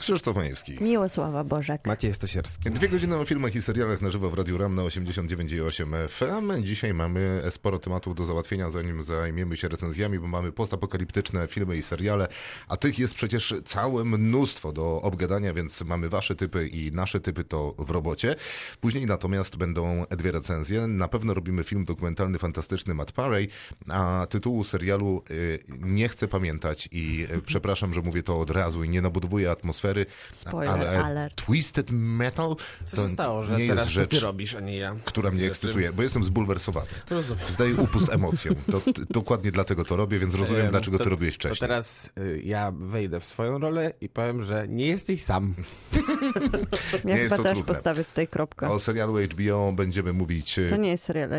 Krzysztof Majewski. Miłosława Bożek. Maciej Stasierski. Dwie godziny o filmach i serialach na żywo w Radiu Ram na 89,8 FM. Dzisiaj mamy sporo tematów do załatwienia, zanim zajmiemy się recenzjami, bo mamy postapokaliptyczne filmy i seriale, a tych jest przecież całe mnóstwo do obgadania, więc mamy wasze typy i nasze typy to w robocie. Później natomiast będą dwie recenzje. Na pewno robimy film dokumentalny fantastyczny Matt Parey, a tytułu serialu y, nie chcę pamiętać i y, przepraszam, że mówię to od razu i nie nabudowuję atmosfery, Spoiler ale alert. Twisted Metal Co to się stało, że nie teraz jest rzecz, ty robisz, a nie ja? która mnie Rzeczy. ekscytuje, bo jestem zbulwersowany. Rozumiem. Zdaję upust emocjom. To, t- dokładnie dlatego to robię, więc rozumiem, Em, dlaczego to- to robiłeś To wcześniej. teraz y, ja wejdę w swoją rolę i powiem, że nie jesteś sam. Ja jest chyba to też trudne. postawię tutaj kropkę. O serialu HBO będziemy mówić... e, To nie jest serial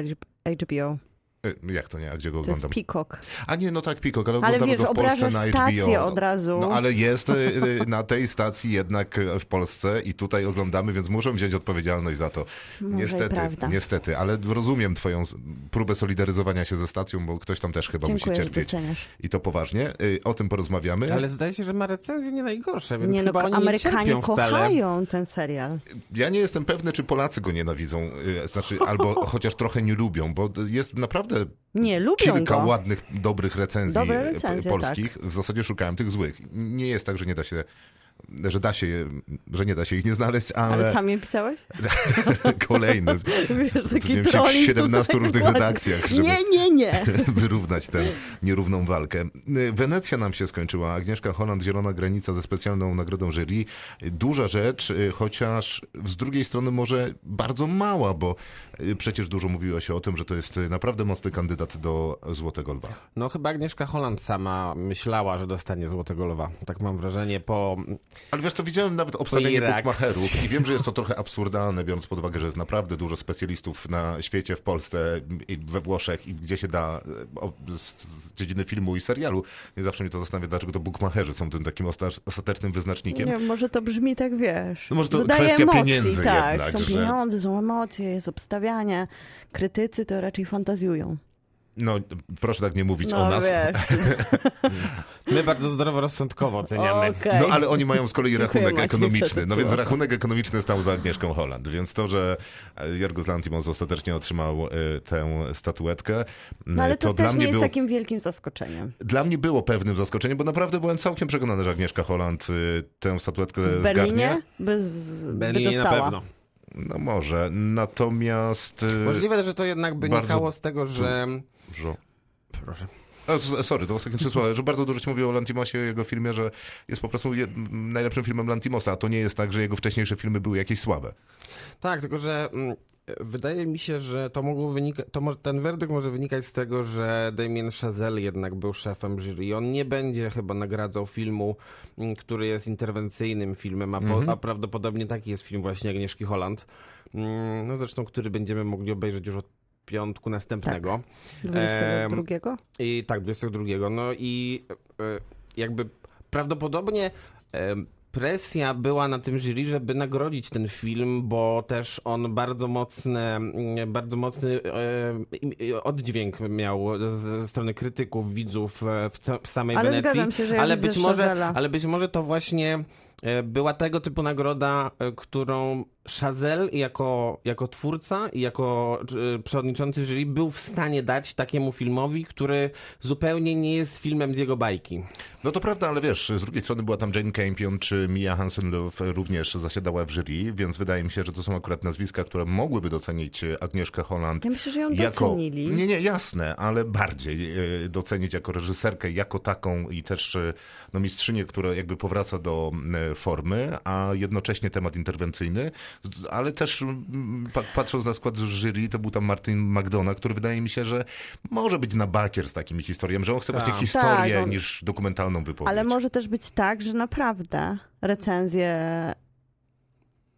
HBO. E, Jak to nie? A gdzie go To jest oglądam? Peacock. A nie, no tak, Peacock, ale Ale oglądamy wiesz, go w Polsce na stację HBO. od razu. No ale jest e, e, na tej stacji jednak w Polsce i tutaj oglądamy, więc muszę wziąć odpowiedzialność za to. Może niestety, niestety, ale rozumiem twoją próbę solidaryzowania się ze stacją, bo ktoś tam też chyba Dziękuję, musi cierpieć. I to poważnie. O tym porozmawiamy. Ale zdaje się, że ma recenzje nie najgorsze, więc Nie no, chyba oni Amerykanie nie cierpią wcale. kochają ten serial. Ja nie jestem pewny, czy Polacy go nienawidzą, znaczy albo chociaż trochę nie lubią, bo jest naprawdę Nie, lubią kilka go. ładnych, dobrych recenzji, recenzje, polskich. W zasadzie szukałem tych złych. Nie jest tak, że nie da się, że da się, je- że nie da się ich nie znaleźć, ale, Ale sam je pisałeś? kolejny. Wiesz, taki się w trolling 17 tutaj różnych ładny. redakcjach, żeby- Nie, nie, nie. wyrównać tę nierówną walkę. Wenecja nam się skończyła. Agnieszka Holland, Zielona Granica ze specjalną nagrodą jury. Duża rzecz, chociaż z drugiej strony może bardzo mała, bo przecież dużo mówiło się o tym, że to jest naprawdę mocny kandydat do Złotego Lwa. No chyba Agnieszka Holland sama myślała, że dostanie Złotego Lwa. Tak mam wrażenie po... Ale wiesz, to widziałem nawet obstawienie bookmacherów i wiem, że jest to trochę absurdalne, biorąc pod uwagę, że jest naprawdę dużo specjalistów na świecie, w Polsce i we Włoszech i gdzie się da z, z dziedziny filmu i serialu. I zawsze mnie to zastanawia, dlaczego to bookmacherzy są tym takim osta- ostatecznym wyznacznikiem. Nie, może to brzmi tak, wiesz. No może to dodaje kwestia emocji, pieniędzy tak. jednak, są że- pieniądze, są emocje, jest obstawianie. Krytycy to raczej fantazjują. No, proszę tak nie mówić No o nas. wiesz. My bardzo zdroworozsądkowo oceniamy. Okej. No ale oni mają z kolei Dziękuję, rachunek Maciej, ekonomiczny. to No więc rachunek ekonomiczny stał za Agnieszką Holland. Więc to, że Jorgos Lantimos ostatecznie otrzymał y, tę statuetkę, No ale to, dla też mnie nie jest było takim wielkim zaskoczeniem. Dla mnie było pewnym zaskoczeniem, bo naprawdę byłem całkiem przekonany, że Agnieszka Holland y, tę statuetkę W zgarnie. Berlinie by, z, by Berlinie na dostała. pewno. No może. Natomiast... Możliwe, że to jednak bardzo wynikało z tego, że... Dużo. Proszę. A, sorry, to ostatnie trzy słowa, że bardzo dużo się mówi o Lantimosie, o jego filmie, że jest po prostu najlepszym filmem Lantimosa, a to nie jest tak, że jego wcześniejsze filmy były jakieś słabe. Tak, tylko że mm, wydaje mi się, że to mogło wynikać, to może, ten werdykt może wynikać z tego, że Damien Chazelle jednak był szefem jury. On nie będzie chyba nagradzał filmu, mm, który jest interwencyjnym filmem, a, po, a prawdopodobnie taki jest film właśnie Agnieszki Holland. Mm, No zresztą, który będziemy mogli obejrzeć już od piątku następnego. 22? I tak, 22. No i e, jakby prawdopodobnie e, presja była na tym jury, żeby nagrodzić ten film, bo też on bardzo mocny, bardzo mocny e, oddźwięk miał ze- strony krytyków, widzów e, w, samej Ale Wenecji. zgadzam się, że ale być może, ale być może to właśnie była tego typu nagroda, e, którą Chazelle jako, jako twórca i jako e, przewodniczący jury był w stanie dać takiemu filmowi, który zupełnie nie jest filmem z jego bajki. No to prawda, ale wiesz, z drugiej strony była tam Jane Campion czy Mia Hansen-Løv również zasiadała w jury, więc wydaje mi się, że to są akurat nazwiska, które mogłyby docenić Agnieszkę Holland. Ja myślę, że ją jako, docenili. Nie, nie, jasne, ale bardziej e, docenić jako reżyserkę, jako taką i też e, no, mistrzynię, która jakby powraca do e, formy, a jednocześnie temat interwencyjny, ale też mm, pa- patrząc na skład jury, to był tam Martin McDonough, który wydaje mi się, że może być na bakier z takimi historiami, że on chce Tak. właśnie historię Tak, on- niż dokumentalną wypowiedź. Ale może też być tak, że naprawdę recenzje...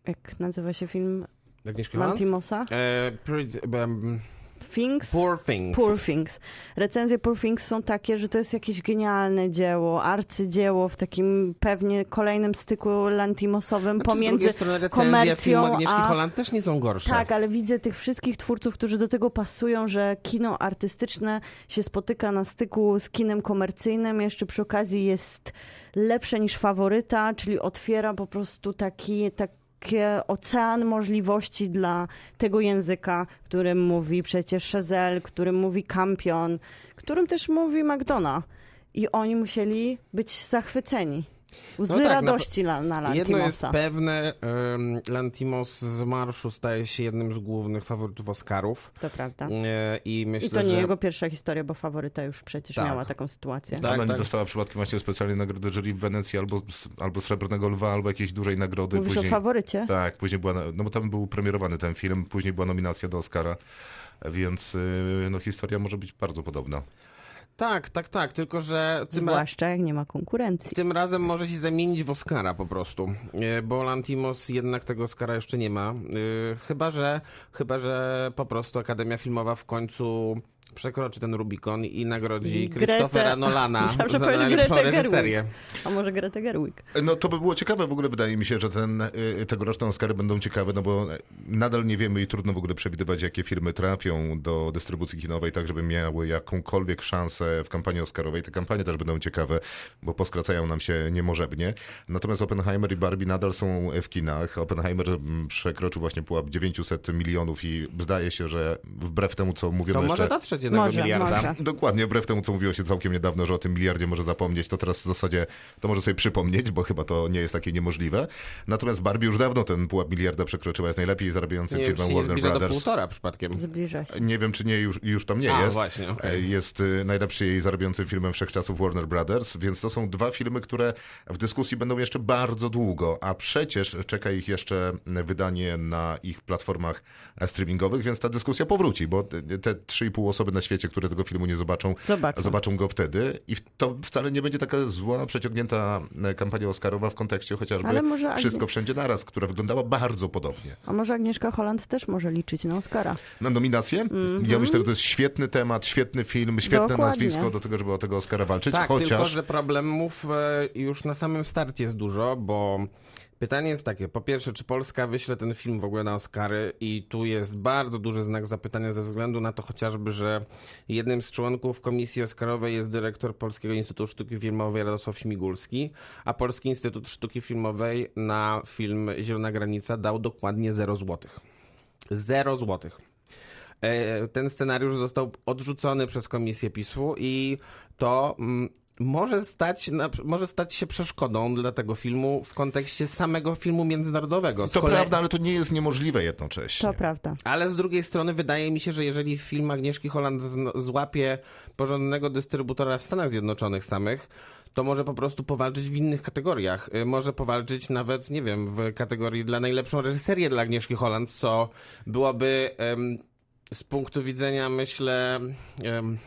Jak nazywa się film Agnieszki Holland? Lantimosa? E, Things. Poor Things. Poor Things. Recenzje Poor Things są takie, że to jest jakieś genialne dzieło, arcydzieło w takim pewnie kolejnym styku lantimosowym Znaczy, pomiędzy strony filmu komercją Agnieszki a... Holland też nie są gorsze. Tak, ale widzę tych wszystkich twórców, którzy do tego pasują, że kino artystyczne się spotyka na styku z kinem komercyjnym. Jeszcze przy okazji jest lepsze niż faworyta, czyli otwiera po prostu taki, takie ocean możliwości dla tego języka, którym mówi przecież Chazelle, którym mówi Campion, którym też mówi McDonough. I oni musieli być zachwyceni. Łzy No tak, radości na, na Jedno jest Lantimosa. pewne, Lantimos z marszu staje się jednym z głównych faworytów Oscarów. To prawda. E, I myślę, I to nie że... jego pierwsza historia, bo faworyta już przecież Tak. miała taką sytuację. Tak, Ona tak. nie dostała przypadkiem właśnie specjalnej nagrody jury w Wenecji albo, albo Srebrnego Lwa, albo jakiejś dużej nagrody. Mówisz później, o faworycie? Tak, później była, no bo tam był premierowany ten film, później była nominacja do Oscara, więc y, no, historia może być bardzo podobna. Tak, tak, tak, tylko że tym, Zwłaszcza jak nie ma konkurencji. tym razem może się zamienić w Oscara po prostu, E, bo Lantimos jednak tego Oscara jeszcze nie ma. E, Chyba, że chyba, że po prostu Akademia Filmowa w końcu przekroczy ten Rubikon i nagrodzi Grete- Christophera Nolana że za najlepszą Gretę reżyserię. A może Greta Gerwig? No to by było ciekawe, w ogóle wydaje mi się, że ten, y, tegoroczne Oscary będą ciekawe, no bo nadal nie wiemy i trudno w ogóle przewidywać, jakie firmy trafią do dystrybucji kinowej, tak żeby miały jakąkolwiek szansę w kampanii Oscarowej. Te kampanie też będą ciekawe, bo poskracają nam się niemożebnie. Natomiast Oppenheimer i Barbie nadal są w kinach. Oppenheimer mm, przekroczył właśnie pułap 900 milionów i zdaje się, że wbrew temu, co mówiono To jeszcze... może dotrzeć jednego Może, miliarda. może. Dokładnie, wbrew temu, co mówiło się całkiem niedawno, że o tym miliardzie może zapomnieć, to teraz w zasadzie to może sobie przypomnieć, bo chyba to nie jest takie niemożliwe. Natomiast Barbie już dawno ten pułap miliarda przekroczyła, jest najlepiej zarabiającym Nie firmą Warner zbliża do Brothers. półtora przypadkiem. Zbliża się. Nie wiem, czy nie, już, już tam nie A, jest. właśnie, okej. E, Jest y, najlepszy jej zarabiającym filmem wszechczasów Warner Brothers, więc to są dwa filmy, które w dyskusji będą jeszcze bardzo długo, a przecież czeka ich jeszcze wydanie na ich platformach streamingowych, więc ta dyskusja powróci, bo te- te 3,5 osoby na świecie, które tego filmu nie zobaczą, Zobaczą. zobaczą go wtedy i to wcale nie będzie taka zła, przeciągnięta e, kampania Oscarowa w kontekście chociażby Agnie- Wszystko Wszędzie Naraz, która wyglądała bardzo podobnie. A może Agnieszka Holland też może liczyć na Oscara? Na nominację? Ja myślę, że to jest świetny temat, świetny film, świetne. Dokładnie. nazwisko do tego, żeby o tego Oscara walczyć, Tak, chociaż... tylko że problemów e, już na samym starcie jest dużo, bo pytanie jest takie, po pierwsze, czy Polska wyśle ten film w ogóle na Oscary i tu jest bardzo duży znak zapytania ze względu na to chociażby, że jednym z członków Komisji Oscarowej jest dyrektor Polskiego Instytutu Sztuki Filmowej Radosław Śmigulski, a Polski Instytut Sztuki Filmowej na film Zielona Granica dał dokładnie 0 złotych. 0 złotych. E, Ten scenariusz został odrzucony przez komisję PiSu i to mm, może stać, na, może stać się przeszkodą dla tego filmu w kontekście samego filmu międzynarodowego. Z To kolei- prawda, ale to nie jest niemożliwe jednocześnie. To prawda. ale z drugiej strony wydaje mi się, że jeżeli film Agnieszki Holland złapie porządnego dystrybutora w Stanach Zjednoczonych samych, to może po prostu powalczyć w innych kategoriach. Y, Może powalczyć nawet, nie wiem, w kategorii dla najlepszą reżyserię dla Agnieszki Holland, co byłoby em, z punktu widzenia, myślę... n-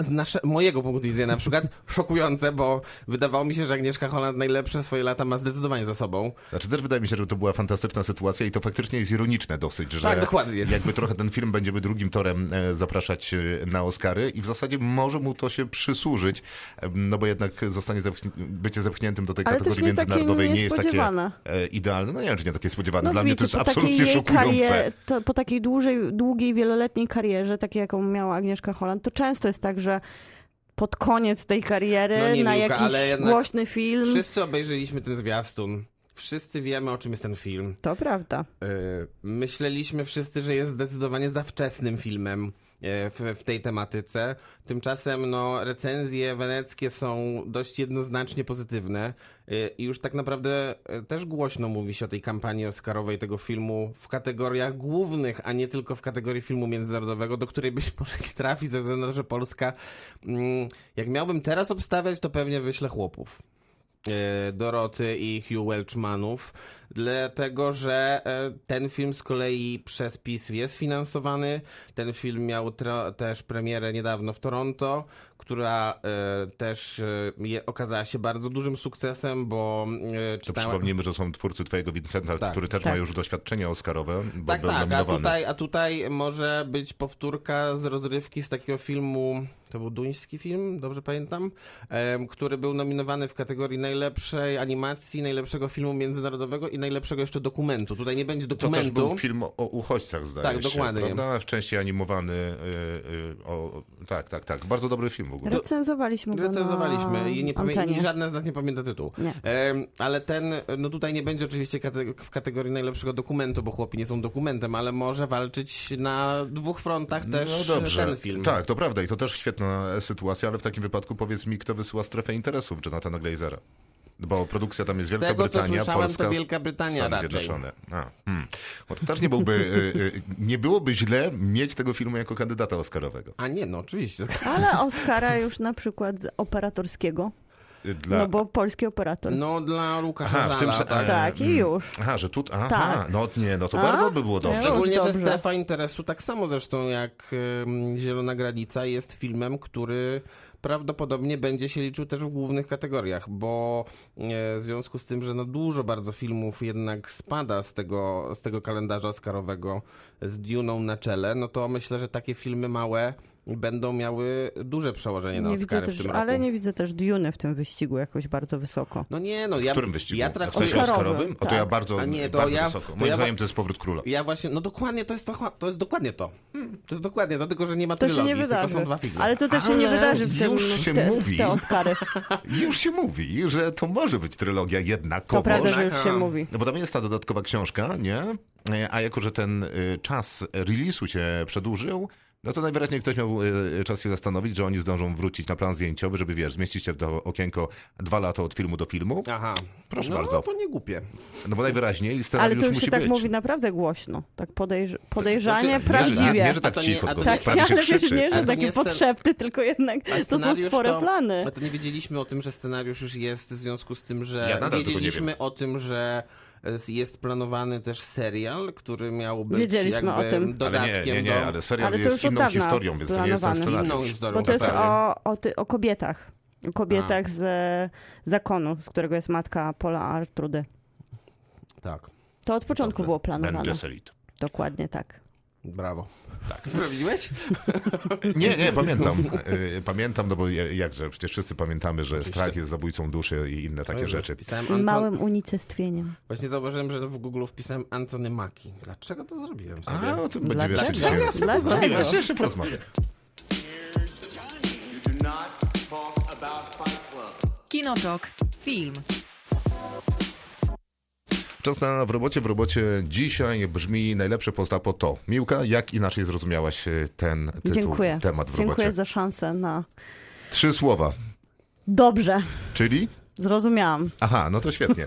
z nasze, mojego punktu widzenia na przykład szokujące, bo wydawało mi się, że Agnieszka Holland najlepsze swoje lata ma zdecydowanie za sobą. Znaczy też wydaje mi się, że to była fantastyczna sytuacja i to faktycznie jest ironiczne dosyć, że Tak, dokładnie. jakby trochę ten film będziemy drugim torem e, zapraszać e, na Oscary i w zasadzie może mu to się przysłużyć, no bo jednak zostanie zepchni- bycie zepchniętym do tej Ale kategorii międzynarodowej nie jest takie e, idealne. No nie wiem, czy nie takie spodziewane. No Dla mnie to jest absolutnie szokujące. karierze, to, po takiej dłużej, długiej, wieloletniej karierze, takiej jaką miała Agnieszka Holland, to często jest tak, że pod koniec tej kariery No nie, na Miłka, jakiś ale głośny film. Wszyscy obejrzeliśmy ten zwiastun. Wszyscy wiemy, o czym jest ten film. To prawda. Yy, myśleliśmy wszyscy, że jest zdecydowanie za wczesnym filmem yy, w, w tej tematyce. Tymczasem no, recenzje weneckie są dość jednoznacznie pozytywne. Yy, I już tak naprawdę też głośno mówi się o tej kampanii oscarowej tego filmu w kategoriach głównych, a nie tylko w kategorii filmu międzynarodowego, do której być może nie trafi ze względu na to, że Polska, mm, jak miałbym teraz obstawiać, to pewnie wyślę chłopów. E, Doroty i Hugh Welchmanów. dlatego że e, ten film z kolei przez PiS jest finansowany. Ten film miał też premierę niedawno w Toronto, która e, też e, okazała się bardzo dużym sukcesem, bo e, To czytałem... przypomnijmy, że są twórcy Twojego Vincenta, Tak, który też tak. ma już doświadczenie Oscarowe, bo Tak, był tak, a nominowany. tutaj, a tutaj może być powtórka z rozrywki z takiego filmu, to był duński film, dobrze pamiętam, który był nominowany w kategorii najlepszej animacji, najlepszego filmu międzynarodowego i najlepszego jeszcze dokumentu. Tutaj nie będzie To też dokumentu. był film o, uchodźcach, zdaje Tak, się. dokładnie. Prawda? W części animowany. y, y, o, tak, tak, tak. Bardzo dobry film w ogóle. Recenzowaliśmy go Recenzowaliśmy i, nie pamię- żadne z nas nie pamięta tytułu. Nie. Ale ten, no tutaj nie będzie oczywiście kate- w kategorii najlepszego dokumentu, bo chłopi nie są dokumentem, ale może walczyć na dwóch frontach też no dobrze. ten film. Tak, to prawda i to też świetna sytuacja, ale w takim wypadku powiedz mi, kto wysyła strefę interesów Jonathana Glazera. Bo produkcja tam jest Z Wielka tego, co Brytania, słyszałem, Polska, to Wielka Brytania Stany raczej. Zjednoczone. A, hmm. Bo to też nie byłby, y, y, nie byłoby źle mieć tego filmu jako kandydata Oscarowego. A nie, no oczywiście. Ale Oscara już na przykład z operatorskiego, Y, Dla... no bo polski operator. No dla Łukasza Aha, w tym se- tak. tak, i mm. już. Aha, że tu, aha, Tak. no nie, no to A? bardzo by było dobrze. No. Szczególnie, Już że dobrze. Strefa Interesu, tak samo zresztą jak Zielona Granica, jest filmem, który prawdopodobnie będzie się liczył też w głównych kategoriach, bo e, w związku z tym, że no dużo bardzo filmów jednak spada z tego, z tego kalendarza oscarowego z Duną na czele, no to myślę, że takie filmy małe będą miały duże przełożenie na Nie widzę Oscary w też, tym roku. ale nie widzę też Duny w tym wyścigu jakoś bardzo wysoko. No nie, no ja, W którym wyścigu? ja w traktuję... sensie Oscarowym, Oscarowym? O to tak. ja bardzo, A nie, to bardzo ja- wysoko. to Moim ja- zdaniem to jest powrót króla. Ja właśnie, no dokładnie to jest to, to jest dokładnie to. To jest dokładnie to, tylko że nie ma To się trylogii, nie tylko wydarzy. są dwa filmy. Ale to też się nie Ale wydarzy w, tym, już w, się te, mówi. w te Oscary. Już się mówi, że to może być trylogia jednakowoż. To prawda, że już się mówi. No bo tam jest ta dodatkowa książka, nie? E, A jako, że ten y, czas release'u się przedłużył, no to najwyraźniej ktoś miał y, czas się zastanowić, że oni zdążą wrócić na plan zdjęciowy, żeby wiesz, zmieścić się w to okienko dwa lata od filmu do filmu. Aha. Proszę no, bardzo. to nie głupie. No bo najwyraźniej Ale scenariusz to już musi się tak być. mówi naprawdę głośno. Tak podejrz podejrzanie, Znaczy, prawdziwie. Nie, że, nie, że A tak to nie- cicho, to Tak, prawie się ale krzyczy. nie, Ale że takie nie scen- podszepty, tylko jednak to są spore to- plany. A to nie wiedzieliśmy o tym, że scenariusz już jest, w związku z tym, że Ja nadal tego nie wiedzieliśmy wiem. o tym, że jest planowany też serial, który miał być Wiedzieliśmy jakby o tym. Ale dodatkiem nie, nie, nie, do... ale serial Ale to jest inną historią, więc to nie jest ten planowany. scenariusz. Inną historią. Bo to jest o, o, ty, o kobietach. O kobietach z zakonu, z którego jest matka Pola Artrudy. Tak, To od początku Dobrze. było planowane. Gesserit. Dokładnie tak. Brawo. Tak, sprawdziłeś? Nie, nie, pamiętam. Y, Pamiętam, no bo ja- jakże, przecież wszyscy pamiętamy, że Oczywiście. strach jest zabójcą duszy i inne takie Oj, rzeczy. Anton... małym unicestwieniem. Właśnie zauważyłem, że w Google wpisałem Antony Mackie. Dlaczego to zrobiłem sobie? A, o tym Dlaczego? będziemy jeszcze Dlaczego sobie to Dlaczego? zrobiłem? Jeszcze, jeszcze porozmawiamy. You Czas na w robocie, w robocie dzisiaj brzmi najlepsze postapo to. Miłka, jak inaczej zrozumiałaś e, ten tytuł, Dziękuję. temat w Dziękuję robocie? za szansę na... Trzy słowa, Dobrze, czyli? zrozumiałam. Aha, no to świetnie.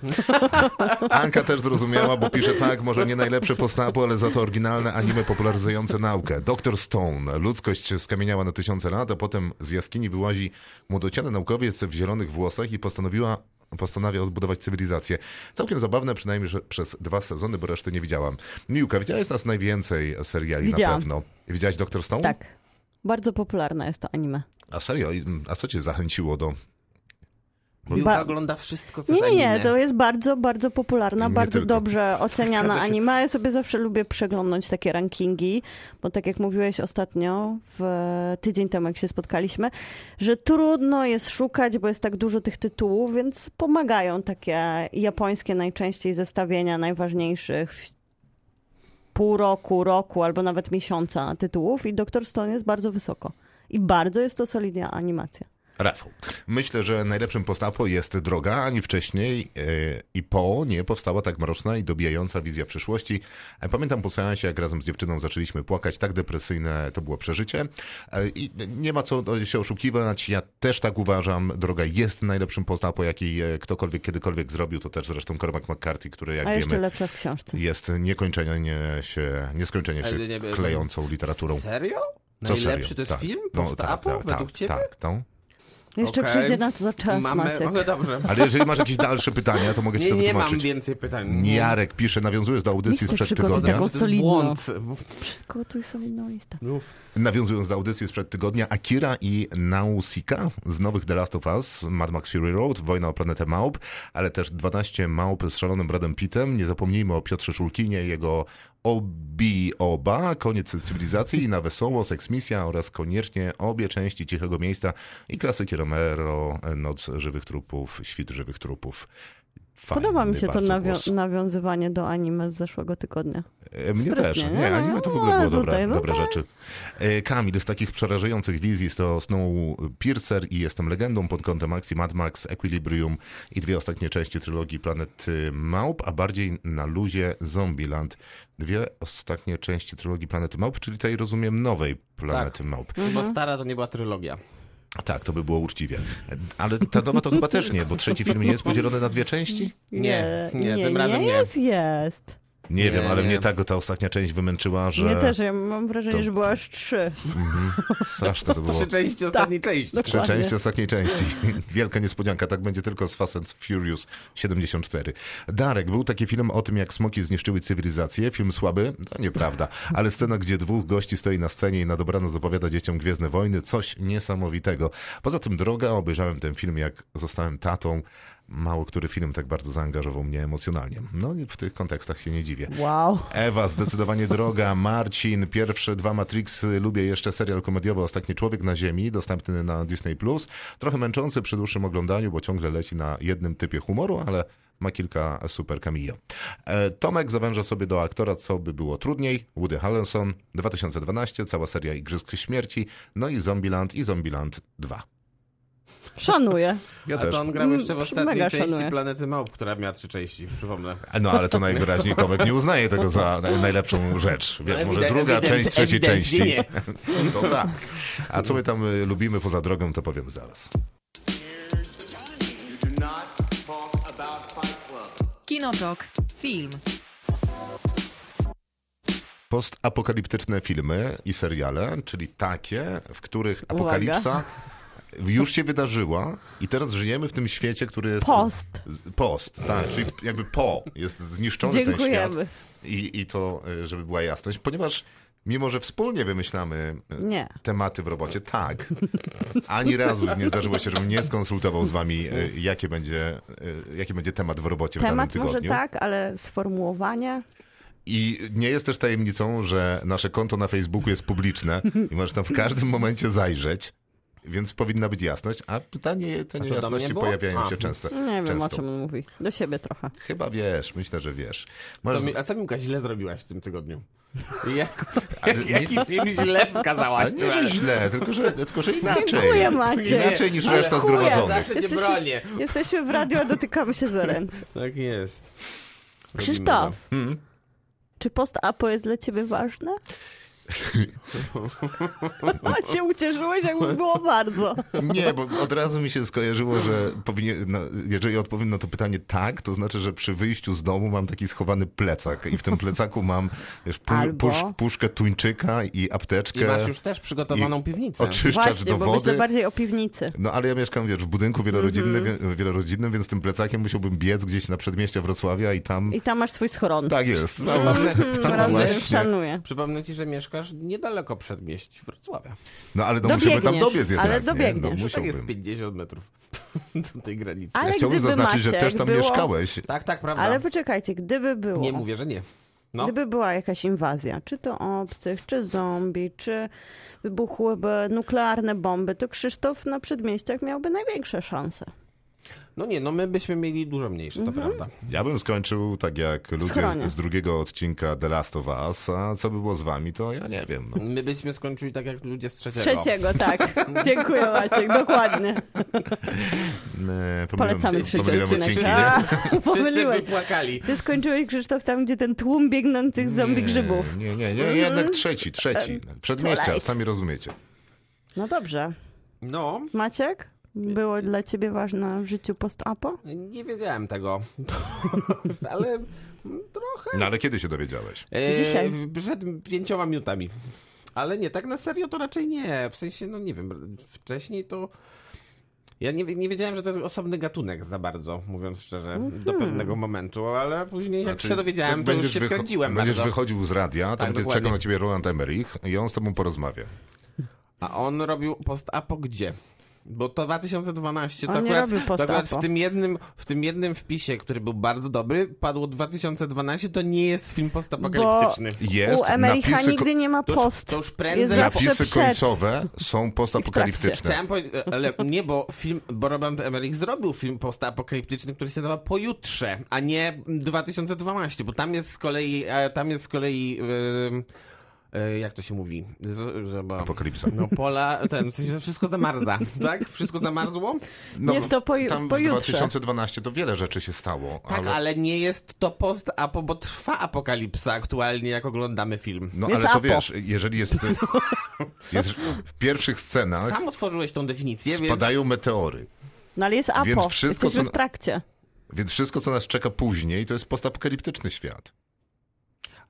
Anka też zrozumiała, bo pisze tak, może nie najlepsze postapo, ale za to oryginalne anime popularyzujące naukę. Dr. Stone. Ludzkość skamieniała na tysiące lat, a potem z jaskini wyłazi młodociany naukowiec w zielonych włosach i postanowiła postanawia odbudować cywilizację. Całkiem zabawne, przynajmniej że przez dwa sezony, bo reszty nie widziałam. Miłka, widziałeś nas najwięcej seriali na Widziałam. pewno. Widziałaś Dr. Stone? Tak. Bardzo popularne jest to anime. A serio? A co cię zachęciło do... Miłka Ba- ogląda wszystko, co Nie, nie, to jest bardzo, bardzo popularna, Nie bardzo tylko. dobrze oceniana anime. Ja sobie zawsze lubię przeglądnąć takie rankingi, bo tak jak mówiłeś ostatnio, w tydzień temu jak się spotkaliśmy, że trudno jest szukać, bo jest tak dużo tych tytułów, więc pomagają takie japońskie najczęściej zestawienia najważniejszych w pół roku, roku albo nawet miesiąca tytułów i Doktor Stone jest bardzo wysoko. I bardzo jest to solidna animacja. Rafał. Myślę, że najlepszym postapo jest droga, ani wcześniej e, i po nie powstała tak mroczna i dobijająca wizja przyszłości. E, Pamiętam po seansie, jak razem z dziewczyną zaczęliśmy płakać, tak depresyjne to było przeżycie. E, I nie ma co się oszukiwać, ja też tak uważam. Droga jest najlepszym postapo, jaki ktokolwiek kiedykolwiek zrobił, to też zresztą Cormac McCarthy, który jak A jeszcze wiemy lepsza w książce. jest niekończenie się, nieskończenie się nie klejącą literaturą. Serio? Co Najlepszy serio? to jest tak. film? No, Post-apo? tak, tak, według tak, ciebie? Tak, no. Jeszcze Okej. przyjdzie na to czas, Mamy, Maciek. ale dobrze. Ale jeżeli masz jakieś dalsze pytania, to mogę ci Nie, to nie mam wytłumaczyć. więcej pytań. Jarek pisze, nawiązując do audycji Listę sprzed tygodnia. błąd. Przygotuj solidną listę. Mów. Nawiązując do audycji sprzed tygodnia, Akira i Nausicaa z nowych The Last of Us, Mad Max Fury Road, Wojna o planetę Małp, ale też 12 małp z szalonym Bradem Pittem. Nie zapomnijmy o Piotrze Szulkinie, jego Obi Oba, koniec cywilizacji, na wesoło, seksmisja oraz koniecznie obie części Cichego Miejsca i klasyki Romero, Noc Żywych Trupów, Świt Żywych Trupów. Fajny Podoba mi się to nawiązywanie do anime z zeszłego tygodnia. E, Mnie Sprytnie, też. nie? Nie, anime to w No, ogóle było dobre, no dobre tak. rzeczy. E, Kamil, z takich przerażających wizji to Snowpiercer i Jestem Legendą pod kątem akcji Mad Max, Equilibrium i dwie ostatnie części trylogii Planet Małp, a bardziej na luzie Zombieland. Dwie ostatnie części trylogii Planety Małp, czyli tej, rozumiem, nowej Planety Tak. Małp. Bo stara to nie była trylogia. Tak, to by było uczciwie. Ale ta nowa to chyba też nie, bo trzeci film nie jest podzielony na dwie części? Nie, nie, nie, tym razem nie nie. jest, jest. Nie, Nie, wiem, ale nie. mnie tak ta ostatnia część wymęczyła, że Mnie też, ja mam wrażenie, to- że było aż trzy. straszne to było. Trzy części ostatniej części. no. Trzy Dokładnie. części ostatniej części. Wielka niespodzianka, tak będzie tylko z Fast and Furious 74. Darek, był taki film o tym, jak smoki zniszczyły cywilizację. Film słaby? To nieprawda. Ale scena, gdzie dwóch gości stoi na scenie i na dobranoc opowiada dzieciom Gwiezdne Wojny, coś niesamowitego. Poza tym droga, obejrzałem ten film, jak zostałem tatą. Mało który film tak bardzo zaangażował mnie emocjonalnie. No i w tych kontekstach się nie dziwię. Wow. Ewa, zdecydowanie droga. Marcin, pierwsze dwa Matrixy. Lubię jeszcze serial komediowy Ostatni Człowiek na Ziemi, dostępny na Disney+. Trochę męczący przy dłuższym oglądaniu, bo ciągle leci na jednym typie humoru, ale ma kilka super cameo. E, Tomek zawęża sobie do aktora, co by było trudniej. Woody Harrelson, 2012, cała seria Igrzysk Śmierci, no i Zombieland i Zombieland 2. Szanuję. Ja A też. to on grał jeszcze w Mm, ostatniej mega części szanuję. Planety Małp, która miała trzy części, przypomnę. No ale to najwyraźniej Tomek nie uznaje tego za naj- najlepszą rzecz. Wiesz, Ale może ewident- druga ewident- część trzeciej ewidentnie części. nie. To tak. A co my tam y, lubimy poza drogą, to powiemy zaraz. You do not talk about Fight Club. Kinotok. Film. Postapokaliptyczne filmy i seriale, czyli takie, w których apokalipsa już się wydarzyła i teraz żyjemy w tym świecie, który jest... Post. Post, tak, czyli jakby po, jest zniszczony ten świat. Dziękujemy. I, I to, y, żeby była jasność, ponieważ mimo, że wspólnie wymyślamy y, Nie. tematy w robocie, tak. Ani razu nie zdarzyło się, żebym nie skonsultował z wami, y, jakie będzie, jaki będzie temat w robocie w danym Temat tygodniu. może tak, ale sformułowanie. I nie jest też tajemnicą, że nasze konto na Facebooku jest publiczne i możesz tam w każdym momencie zajrzeć, więc powinna być jasność, a pytanie, te niejasności pojawiają A. się często. Nie wiem, o czym on mówi. Do siebie trochę. Chyba wiesz, myślę, że wiesz. Co mi, a co Miłka źle zrobiłaś w tym tygodniu? Jak, jak, nie- jaki film źle wskazałaś? Ale nie, że źle, tylko że, tylko, że inaczej. Dziękuję, Maciek. Inaczej niż Ale reszta zgromadzonych. Jesteśmy-. Jesteśmy w radiu, a dotykamy się za ręce. Tak jest. Robimy Krzysztof, Hmm? czy post-apo jest dla ciebie ważne? A się ucieszyłeś, jakby było bardzo. Nie, bo od razu mi się skojarzyło, że powinien, no, jeżeli odpowiem na to pytanie tak, to znaczy, że przy wyjściu z domu mam taki schowany plecak i w tym plecaku mam wiesz, pu, Albo- pusz, puszkę tuńczyka i apteczkę. I masz już też przygotowaną i piwnicę. Oczyszczacz Właśnie, do bo myślę wody. bardziej o piwnicy. No ale ja mieszkam, wiesz, w budynku wielorodzinnym, Mhm. wie- wielorodzinnym, więc tym plecakiem musiałbym biec gdzieś na przedmieście Wrocławia i tam... I tam masz swój schron. Tak jest. No, Przypomnę, Hmm, przypomnę, szanuję. przypomnę ci, że mieszkasz niedaleko przedmieść Wrocławia. no ale no musiałbym tam Dobiegniesz, dobiec jednak. ale nie? dobiegniesz. No, Tak jest musiałbym. 50 metrów do tej granicy. Ale Ja chciałbym gdyby zaznaczyć, że Maciek też tam było... mieszkałeś. Tak, tak, prawda. Ale poczekajcie, gdyby było... Nie mówię, że nie. No. Gdyby była jakaś inwazja, czy to obcych, czy zombie, czy wybuchłyby nuklearne bomby, to Krzysztof na przedmieściach miałby największe szanse. No nie, no my byśmy mieli dużo mniejsze, to prawda. Ja bym skończył tak jak ludzie schronie. z drugiego odcinka The Last of Us, a co by było z wami, to ja nie wiem. No. My byśmy skończyli tak jak ludzie z Z trzeciego. trzeciego, tak. Dziękuję Maciek, dokładnie. E, pomyliłem- Polecamy trzeci odcinek. odcinki, A, Pomyliłeś. płakali. Ty skończyłeś, Krzysztof, tam, gdzie ten tłum biegnących zombie grzybów. Nie, nie, nie, jednak trzeci, trzeci. Przedmieścia, Twilight. sami rozumiecie. No dobrze. No, Maciek, było dla ciebie ważne w życiu post-apo? nie wiedziałem tego. Ale trochę. No ale kiedy się dowiedziałeś? E, Dzisiaj. w- Przed pięcioma minutami. Ale nie, tak na serio to raczej nie. W sensie, no nie wiem, wcześniej to... Ja nie, nie wiedziałem, że to jest osobny gatunek za bardzo, mówiąc szczerze, do Mhm. pewnego momentu, ale później jak Znaczy, się dowiedziałem, to już się wycho- wkręciłem Będziesz bardzo. wychodził z radia, tam Tak, czekał na ciebie Roland Emmerich i on z tobą porozmawia. A on robił post-apo gdzie? Bo to 2012, to akurat, to akurat w, tym jednym, w tym jednym wpisie, który był bardzo dobry, padło 2012, to nie jest film postapokaliptyczny. Jest, U Emericha napisy, nigdy nie ma To już- post. to już prędzej- napisy przed. końcowe są postapokaliptyczne. Chciałem powiedzieć, ale nie, bo film, bo Robert Emmerich zrobił film postapokaliptyczny, który się nazywa Pojutrze, a nie 2012, bo tam jest z kolei, e, tam jest z kolei, e, jak to się mówi? Z, że, bo, Apokalipsa. no pola, ten, w sensie, że wszystko zamarza, tak? Wszystko zamarzło? No, Jest to poju- tam w pojutrze. 2012 to wiele rzeczy się stało. Tak, ale, ale... nie jest to post-apo, bo trwa apokalipsa aktualnie, jak oglądamy film. No Jest ale to apo. wiesz, jeżeli jest, jest w pierwszych scenach Sam otworzyłeś tą definicję, więc... spadają meteory, No ale jest apo. Więc wszystko, Jesteśmy co- w trakcie. więc wszystko co nas czeka później to jest postapokaliptyczny świat.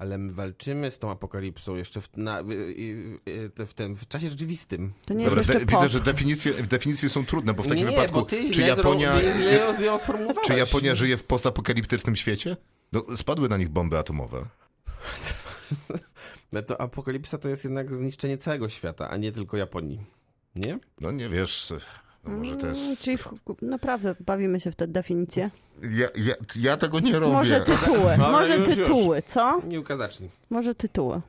Ale my walczymy z tą apokalipsą jeszcze w, na, w, tym, w czasie rzeczywistym. To nie Dobra, jest jeszcze de- widzę, że definicje, definicje są trudne, bo w takim nie, wypadku bo ty czy Japonia, zro... czy Japonia żyje w postapokaliptycznym świecie? No, spadły na nich bomby atomowe. No to apokalipsa to jest jednak zniszczenie całego świata, a nie tylko Japonii. Nie? No nie wiesz, no może to Mm, jest... Czyli w, naprawdę bawimy się w te definicje. Ja, ja, ja tego nie robię. Może tytuły, Dobra, może tytuły, co? Nie ukazacznij. Może tytuły.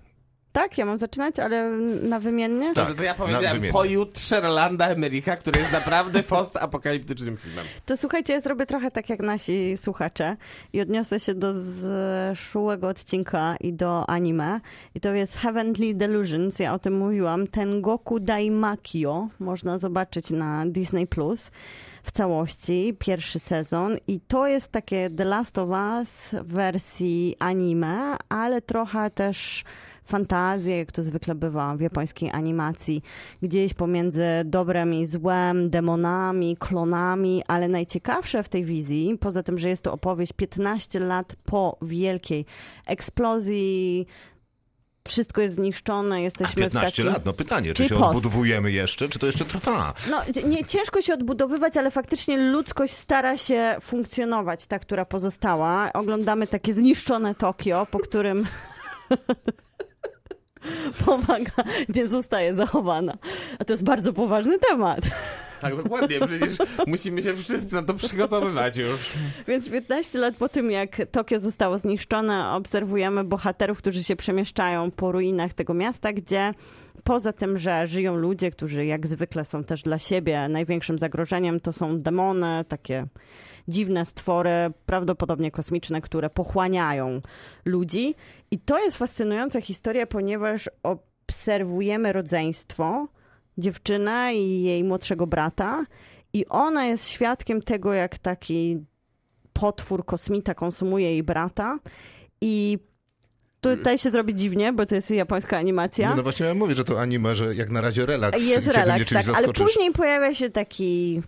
Tak, ja mam zaczynać, ale na wymiennie? Tak, Dobrze, to ja powiedziałem pojutrze Rolanda Emericha, który jest naprawdę post-apokaliptycznym filmem. To słuchajcie, ja zrobię trochę tak jak nasi słuchacze i odniosę się do zeszłego odcinka i do anime. I to jest Heavenly Delusions, ja o tym mówiłam. Ten Goku Daimakio można zobaczyć na Disney+. Plus w całości, pierwszy sezon i to jest takie The Last of Us w wersji anime, ale trochę też fantazję, jak to zwykle bywa w japońskiej animacji, gdzieś pomiędzy dobrem i złem, demonami, klonami, ale najciekawsze w tej wizji, poza tym, że jest to opowieść 15 lat po wielkiej eksplozji, wszystko jest zniszczone, A jesteśmy 15 w takim... lat, no pytanie, czy się post. odbudowujemy jeszcze, czy to jeszcze trwa? No, nie, ciężko się odbudowywać, ale faktycznie ludzkość stara się funkcjonować, ta, która pozostała. Oglądamy takie zniszczone Tokio, po którym powaga nie zostaje zachowana. A to jest bardzo poważny temat. Tak, dokładnie, przecież musimy się wszyscy na to przygotowywać już. Więc 15 lat po tym, jak Tokio zostało zniszczone, obserwujemy bohaterów, którzy się przemieszczają po ruinach tego miasta, gdzie poza tym, że żyją ludzie, którzy jak zwykle są też dla siebie największym zagrożeniem, to są demony, takie dziwne stwory, prawdopodobnie kosmiczne, które pochłaniają ludzi. I to jest fascynująca historia, ponieważ obserwujemy rodzeństwo, dziewczynę i jej młodszego brata, i ona jest świadkiem tego, jak taki potwór kosmita konsumuje jej brata. I tutaj się zrobi dziwnie, bo to jest japońska animacja. No, no właśnie miałem mówić, że to anime, że jak na razie relaks, Jest relaks, tak, ale później pojawia się taki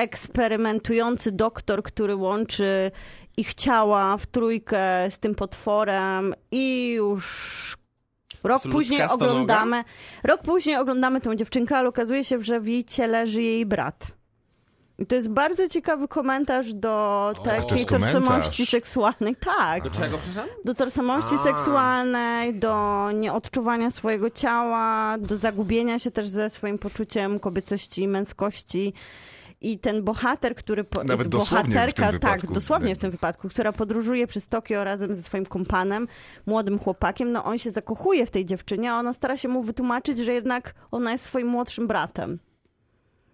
eksperymentujący doktor, który łączy ich ciała w trójkę z tym potworem i już rok później oglądamy rok później oglądamy tą dziewczynkę, ale okazuje się, że w jej ciele żyje jej brat. I to jest bardzo ciekawy komentarz do takiej tożsamości seksualnej. Tak Do czego, przepraszam? do tożsamości A. seksualnej, do nieodczuwania swojego ciała, do zagubienia się też ze swoim poczuciem kobiecości i męskości. I ten bohater, który. Po, Nawet dosłownie bohaterka, tak, wypadku. dosłownie w tym wypadku, która podróżuje przez Tokio razem ze swoim kompanem, młodym chłopakiem, no on się zakochuje w tej dziewczynie, a ona stara się mu wytłumaczyć, że jednak ona jest swoim młodszym bratem.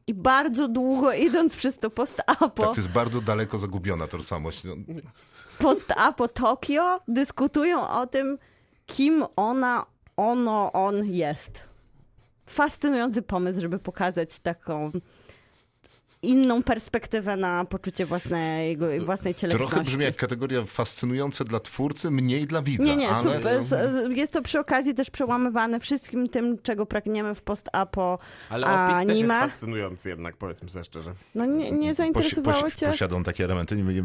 I bardzo długo idąc przez to post-apo, Tak, to jest bardzo daleko zagubiona tożsamość. No, post-apo Tokio dyskutują o tym, kim ona, ono, on jest. Fascynujący pomysł, żeby pokazać taką inną perspektywę na poczucie własnego, własnej cielesności. trochę brzmi jak kategoria fascynujące dla twórcy, mniej dla widza. Nie, nie, ale... super. Jest to przy okazji też przełamywane wszystkim tym, czego pragniemy w post-apo Ale opis też jest fascynujący jednak, powiedzmy sobie szczerze. No nie, nie zainteresowało posi- cię? Posiadą takie elementy? Nie.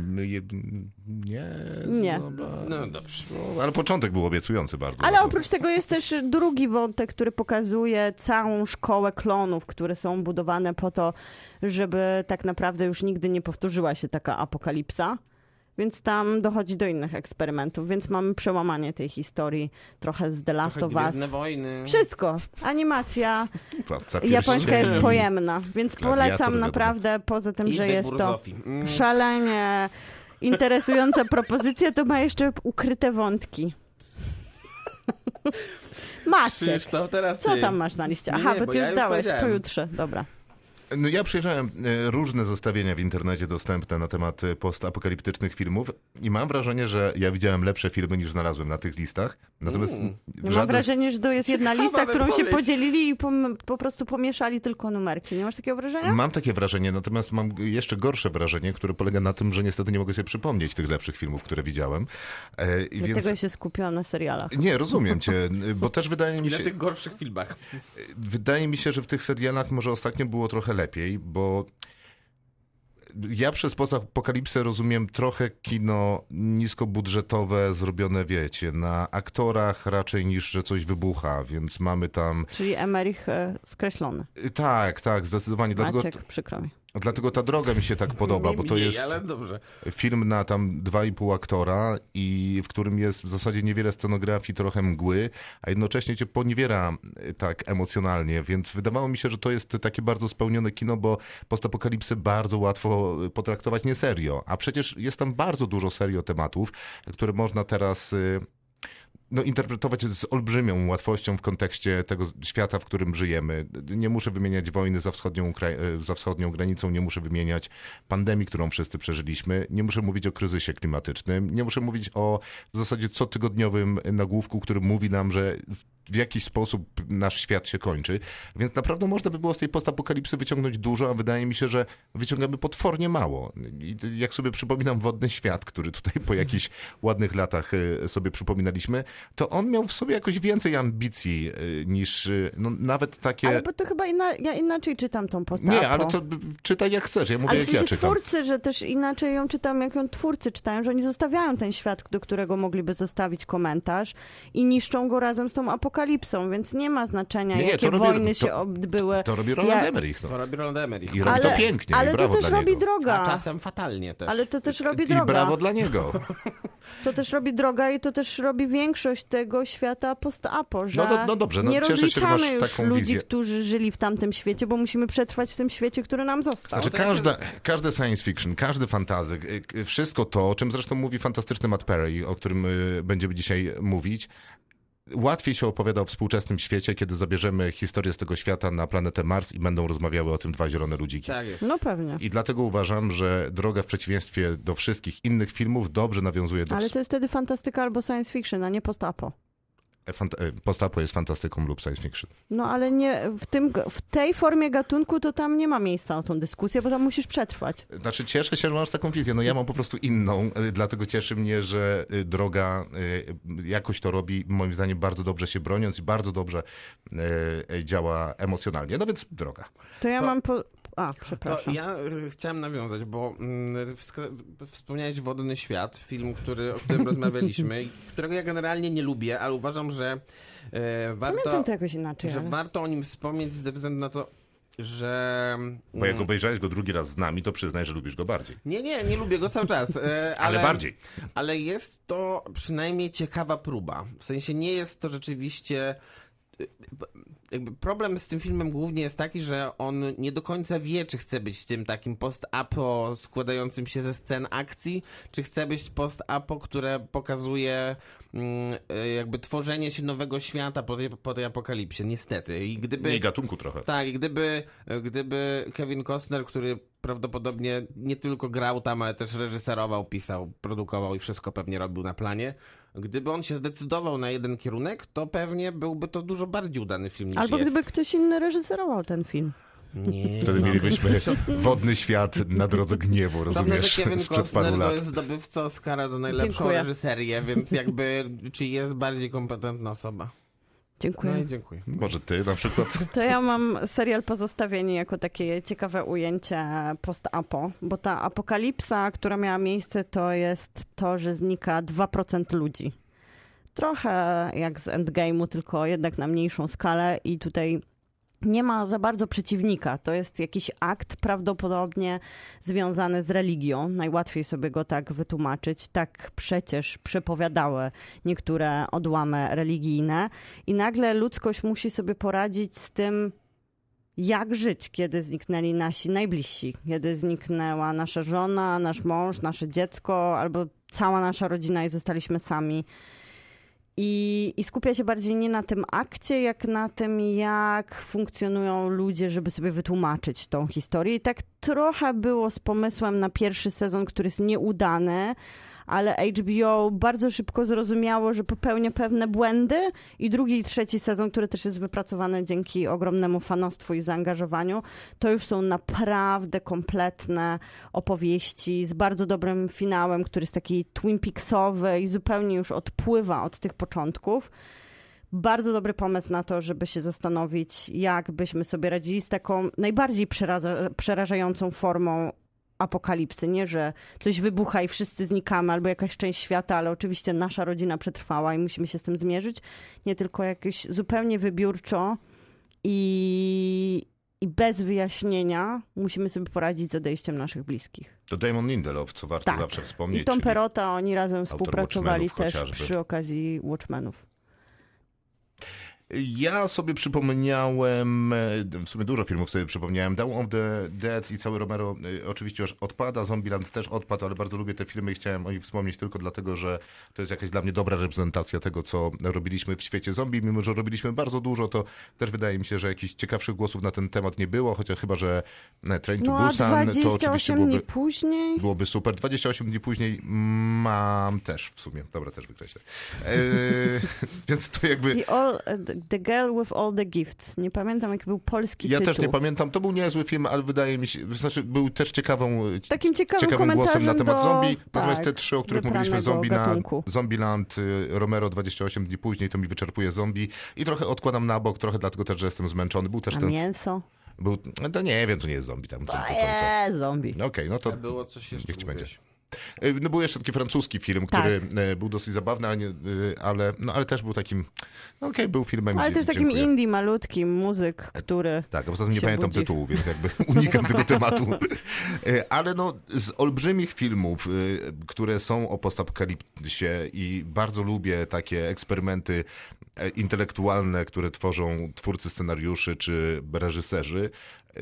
nie, nie, zobacz. No dobrze. No, ale początek był obiecujący bardzo. Ale No oprócz tego jest też drugi wątek, który pokazuje całą szkołę klonów, które są budowane po to, żeby tak naprawdę już nigdy nie powtórzyła się taka apokalipsa. Więc tam dochodzi do innych eksperymentów, więc mamy przełamanie tej historii trochę z The Last Trochę of Us. Wojny. Wszystko. Animacja Władca japońska jest pojemna, więc Gladiator, polecam naprawdę, poza tym, I że jest to. Mm. szalenie interesująca propozycja, to ma jeszcze ukryte wątki. Maciek, Krzysztof, teraz co tam masz na liście? Aha, nie, bo bo ty ja już już dałeś, pojutrze, dobra. No ja przejrzałem e, różne zestawienia w internecie dostępne na temat e, postapokaliptycznych filmów i mam wrażenie, że ja widziałem lepsze filmy niż znalazłem na tych listach. Natomiast Mm. Mam wrażenie, że to jest jedna Ciekawa lista, którą się podzielili i pom- po prostu pomieszali tylko numerki. Nie masz takiego wrażenia? Mam takie wrażenie, natomiast mam jeszcze gorsze wrażenie, które polega na tym, że niestety nie mogę sobie przypomnieć tych lepszych filmów, które widziałem. E, i Dlatego więc... ja się skupiłam na serialach. Nie, rozumiem cię, bo też wydaje mi I na się, tych gorszych filmach. wydaje mi się, że w tych serialach może ostatnio było trochę lepiej, bo ja przez postapokalipsę rozumiem trochę kino niskobudżetowe, zrobione, wiecie, na aktorach raczej niż, że coś wybucha, więc mamy tam... Czyli Emerich e, skreślony. Tak, tak, zdecydowanie. Dlatego, Maciek, przykro mi. Dlatego ta droga mi się tak podoba, bo to jest film na tam dwa i pół aktora i w którym jest w zasadzie niewiele scenografii, trochę mgły, a jednocześnie cię poniewiera y, tak emocjonalnie, więc wydawało mi się, że to jest takie bardzo spełnione kino, bo postapokalipsy bardzo łatwo y, potraktować nie serio, a przecież jest tam bardzo dużo serio tematów, które można teraz... no, interpretować z olbrzymią łatwością w kontekście tego świata, w którym żyjemy. Nie muszę wymieniać wojny za wschodnią, e, za wschodnią granicą, nie muszę wymieniać pandemii, którą wszyscy przeżyliśmy, nie muszę mówić o kryzysie klimatycznym, nie muszę mówić o w zasadzie cotygodniowym nagłówku, który mówi nam, że w- w jakiś sposób nasz świat się kończy. Więc naprawdę można by było z tej postapokalipsy wyciągnąć dużo, a wydaje mi się, że wyciągamy potwornie mało. I jak sobie przypominam Wodny Świat, który tutaj po jakichś ładnych latach e, sobie przypominaliśmy, to on miał w sobie jakoś więcej ambicji e, niż e, no, nawet takie... Ale bo to chyba inna, ja inaczej czytam tą postawę. Nie, ale to czytaj jak chcesz, ja mówię Ale w jak ja sensie czytam. twórcy, że też inaczej ją czytam, jak ją twórcy czytają, że oni zostawiają ten świat, do którego mogliby zostawić komentarz i niszczą go razem z tą apokalipsą, więc nie ma znaczenia, Nie, nie, jakie to robi- wojny to- się odbyły. To robi Roland Emmerich. To No. robi Roland Emmerich. I robi ale to pięknie, ale i to też robi niego. droga. A czasem fatalnie też. Ale to też robi I droga. brawo dla niego. To też robi droga i to też robi większość tego świata post-apo, że No do- no dobrze, no nie cieszę się, że masz rozliczamy już taką ludzi, wizję. którzy żyli w tamtym świecie, bo musimy przetrwać w tym świecie, który nam został. Znaczy to jest- każda, każde science fiction, każdy fantazy, y, y, wszystko to, o czym zresztą mówi fantastyczny Matt Perry, o którym y, będziemy dzisiaj mówić, łatwiej się opowiada o współczesnym świecie, kiedy zabierzemy historię z tego świata na planetę Mars i będą rozmawiały o tym dwa zielone ludziki. Tak jest. No pewnie. I dlatego uważam, że droga w przeciwieństwie do wszystkich innych filmów dobrze nawiązuje do... Ale to jest wtedy fantastyka albo science fiction, a nie post-apo. Fant- e, Postapo jest fantastyką lub science fiction. No ale nie, w, tym, w tej formie gatunku to tam nie ma miejsca na tą dyskusję, bo tam musisz przetrwać. Znaczy cieszę się, że masz taką wizję. No ja mam po prostu inną, y, dlatego cieszy mnie, że droga jakoś to robi, moim zdaniem bardzo dobrze się broniąc i bardzo dobrze działa emocjonalnie. No więc droga. To ja To- mam po... A, To przepraszam. ja y, chciałem nawiązać, bo mm, wspomniałeś Wodny Świat, film, który, o którym rozmawialiśmy, i którego ja generalnie nie lubię, ale uważam, że e, warto, Pamiętam to jakoś inaczej, że ale... warto o nim wspomnieć ze względu na to, że... Bo jak mm, obejrzałeś go drugi raz z nami, to przyznaj, że lubisz go bardziej. Nie, nie, nie lubię go cały czas. e, Ale, bardziej. Ale jest to przynajmniej ciekawa próba. W sensie nie jest to rzeczywiście. Jakby problem z tym filmem głównie jest taki, że on nie do końca wie, czy chce być tym takim post-apo składającym się ze scen akcji, czy chce być post-apo, które pokazuje jakby tworzenie się nowego świata po tej, po tej apokalipsie. Niestety. I gdyby... Mniej gatunku trochę. Tak, i gdyby, gdyby Kevin Costner, który prawdopodobnie nie tylko grał tam, ale też reżyserował, pisał, produkował i wszystko pewnie robił na planie, gdyby on się zdecydował na jeden kierunek, to pewnie byłby to dużo bardziej udany film niż Albo jest. gdyby ktoś inny reżyserował ten film. Nie, Wtedy mielibyśmy wodny świat na drodze gniewu, rozumiesz, że Kevin Costner to jest zdobywca Oscara za najlepszą Dziękuję. reżyserię, więc jakby czy jest bardziej kompetentna osoba. Dziękuję. No i dziękuję. Może ty na przykład? To ja mam serial Pozostawieni jako takie ciekawe ujęcie post-apo, bo ta apokalipsa, która miała miejsce, to jest to, że znika 2% ludzi. Trochę jak z Endgame'u, tylko jednak na mniejszą skalę i tutaj nie ma za bardzo przeciwnika. To jest jakiś akt prawdopodobnie związany z religią. Najłatwiej sobie go tak wytłumaczyć. Tak przecież przepowiadały niektóre odłamy religijne. I nagle ludzkość musi sobie poradzić z tym, jak żyć, kiedy zniknęli nasi najbliżsi, kiedy zniknęła nasza żona, nasz mąż, nasze dziecko, albo cała nasza rodzina i zostaliśmy sami. I, I skupia się bardziej nie na tym akcie, jak na tym, jak funkcjonują ludzie, żeby sobie wytłumaczyć tą historię. I tak trochę było z pomysłem na pierwszy sezon, który jest nieudany, ale HBO bardzo szybko zrozumiało, że popełnia pewne błędy i drugi i trzeci sezon, który też jest wypracowany dzięki ogromnemu fanostwu i zaangażowaniu, to już są naprawdę kompletne opowieści z bardzo dobrym finałem, który jest taki Twin Peaksowy i zupełnie już odpływa od tych początków. Bardzo dobry pomysł na to, żeby się zastanowić, jak byśmy sobie radzili z taką najbardziej przeraża- przerażającą formą apokalipsy. Nie, że coś wybucha i wszyscy znikamy, albo jakaś część świata, ale oczywiście nasza rodzina przetrwała i musimy się z tym zmierzyć. Nie tylko jakieś zupełnie wybiórczo i, i bez wyjaśnienia musimy sobie poradzić z odejściem naszych bliskich. To Damon Lindelof, co warto Tak. zawsze wspomnieć. I Tom Perota, oni razem współpracowali też chociażby. przy okazji Watchmenów. Ja sobie przypomniałem, e, w sumie dużo filmów sobie przypomniałem. Dawn of the Dead i cały Romero e, oczywiście już odpada, Zombieland też odpadł, ale bardzo lubię te filmy i chciałem o nich wspomnieć tylko dlatego, że to jest jakaś dla mnie dobra reprezentacja tego, co robiliśmy w świecie zombie. Mimo, że robiliśmy bardzo dużo, to też wydaje mi się, że jakichś ciekawszych głosów na ten temat nie było, chociaż chyba, że e, Train to No Busan to oczywiście 28 byłoby... dni później... Byłoby super. 28 dni później mam też w sumie. Dobra, też wykreślę. E, więc to jakby... The, Girl with All the Gifts. Nie pamiętam, jaki był polski Ja tytuł. też nie pamiętam. To był niezły film, ale wydaje mi się, znaczy był też ciekawą, Takim ciekawym, ciekawym głosem na temat do, zombie. tak, Natomiast te trzy, o których mówiliśmy, Zombieland, gatunku. Zombieland, y, Romero 28 dni później, to mi wyczerpuje zombie i trochę odkładam na bok, trochę dlatego też, że jestem zmęczony. Był też A ten, mięso? był, no to nie wiem, to nie jest zombie tam. To jest zombie. No Okej, no to A było coś jeszcze niech ci będzie. mówiłeś. Y, No był jeszcze taki francuski film, Tak. który y, był dosyć zabawny, ale, nie, y, ale, no, ale też był takim, no okej, był filmem. Ale też takim dziękuję. indie malutkim muzyk, który... Tak, a poza tym nie pamiętam budzi. tytułu, więc jakby unikam tego tematu. Ale no, z olbrzymich filmów, y, które są o postapokalipsie i bardzo lubię takie eksperymenty e, intelektualne, które tworzą twórcy scenariuszy czy reżyserzy,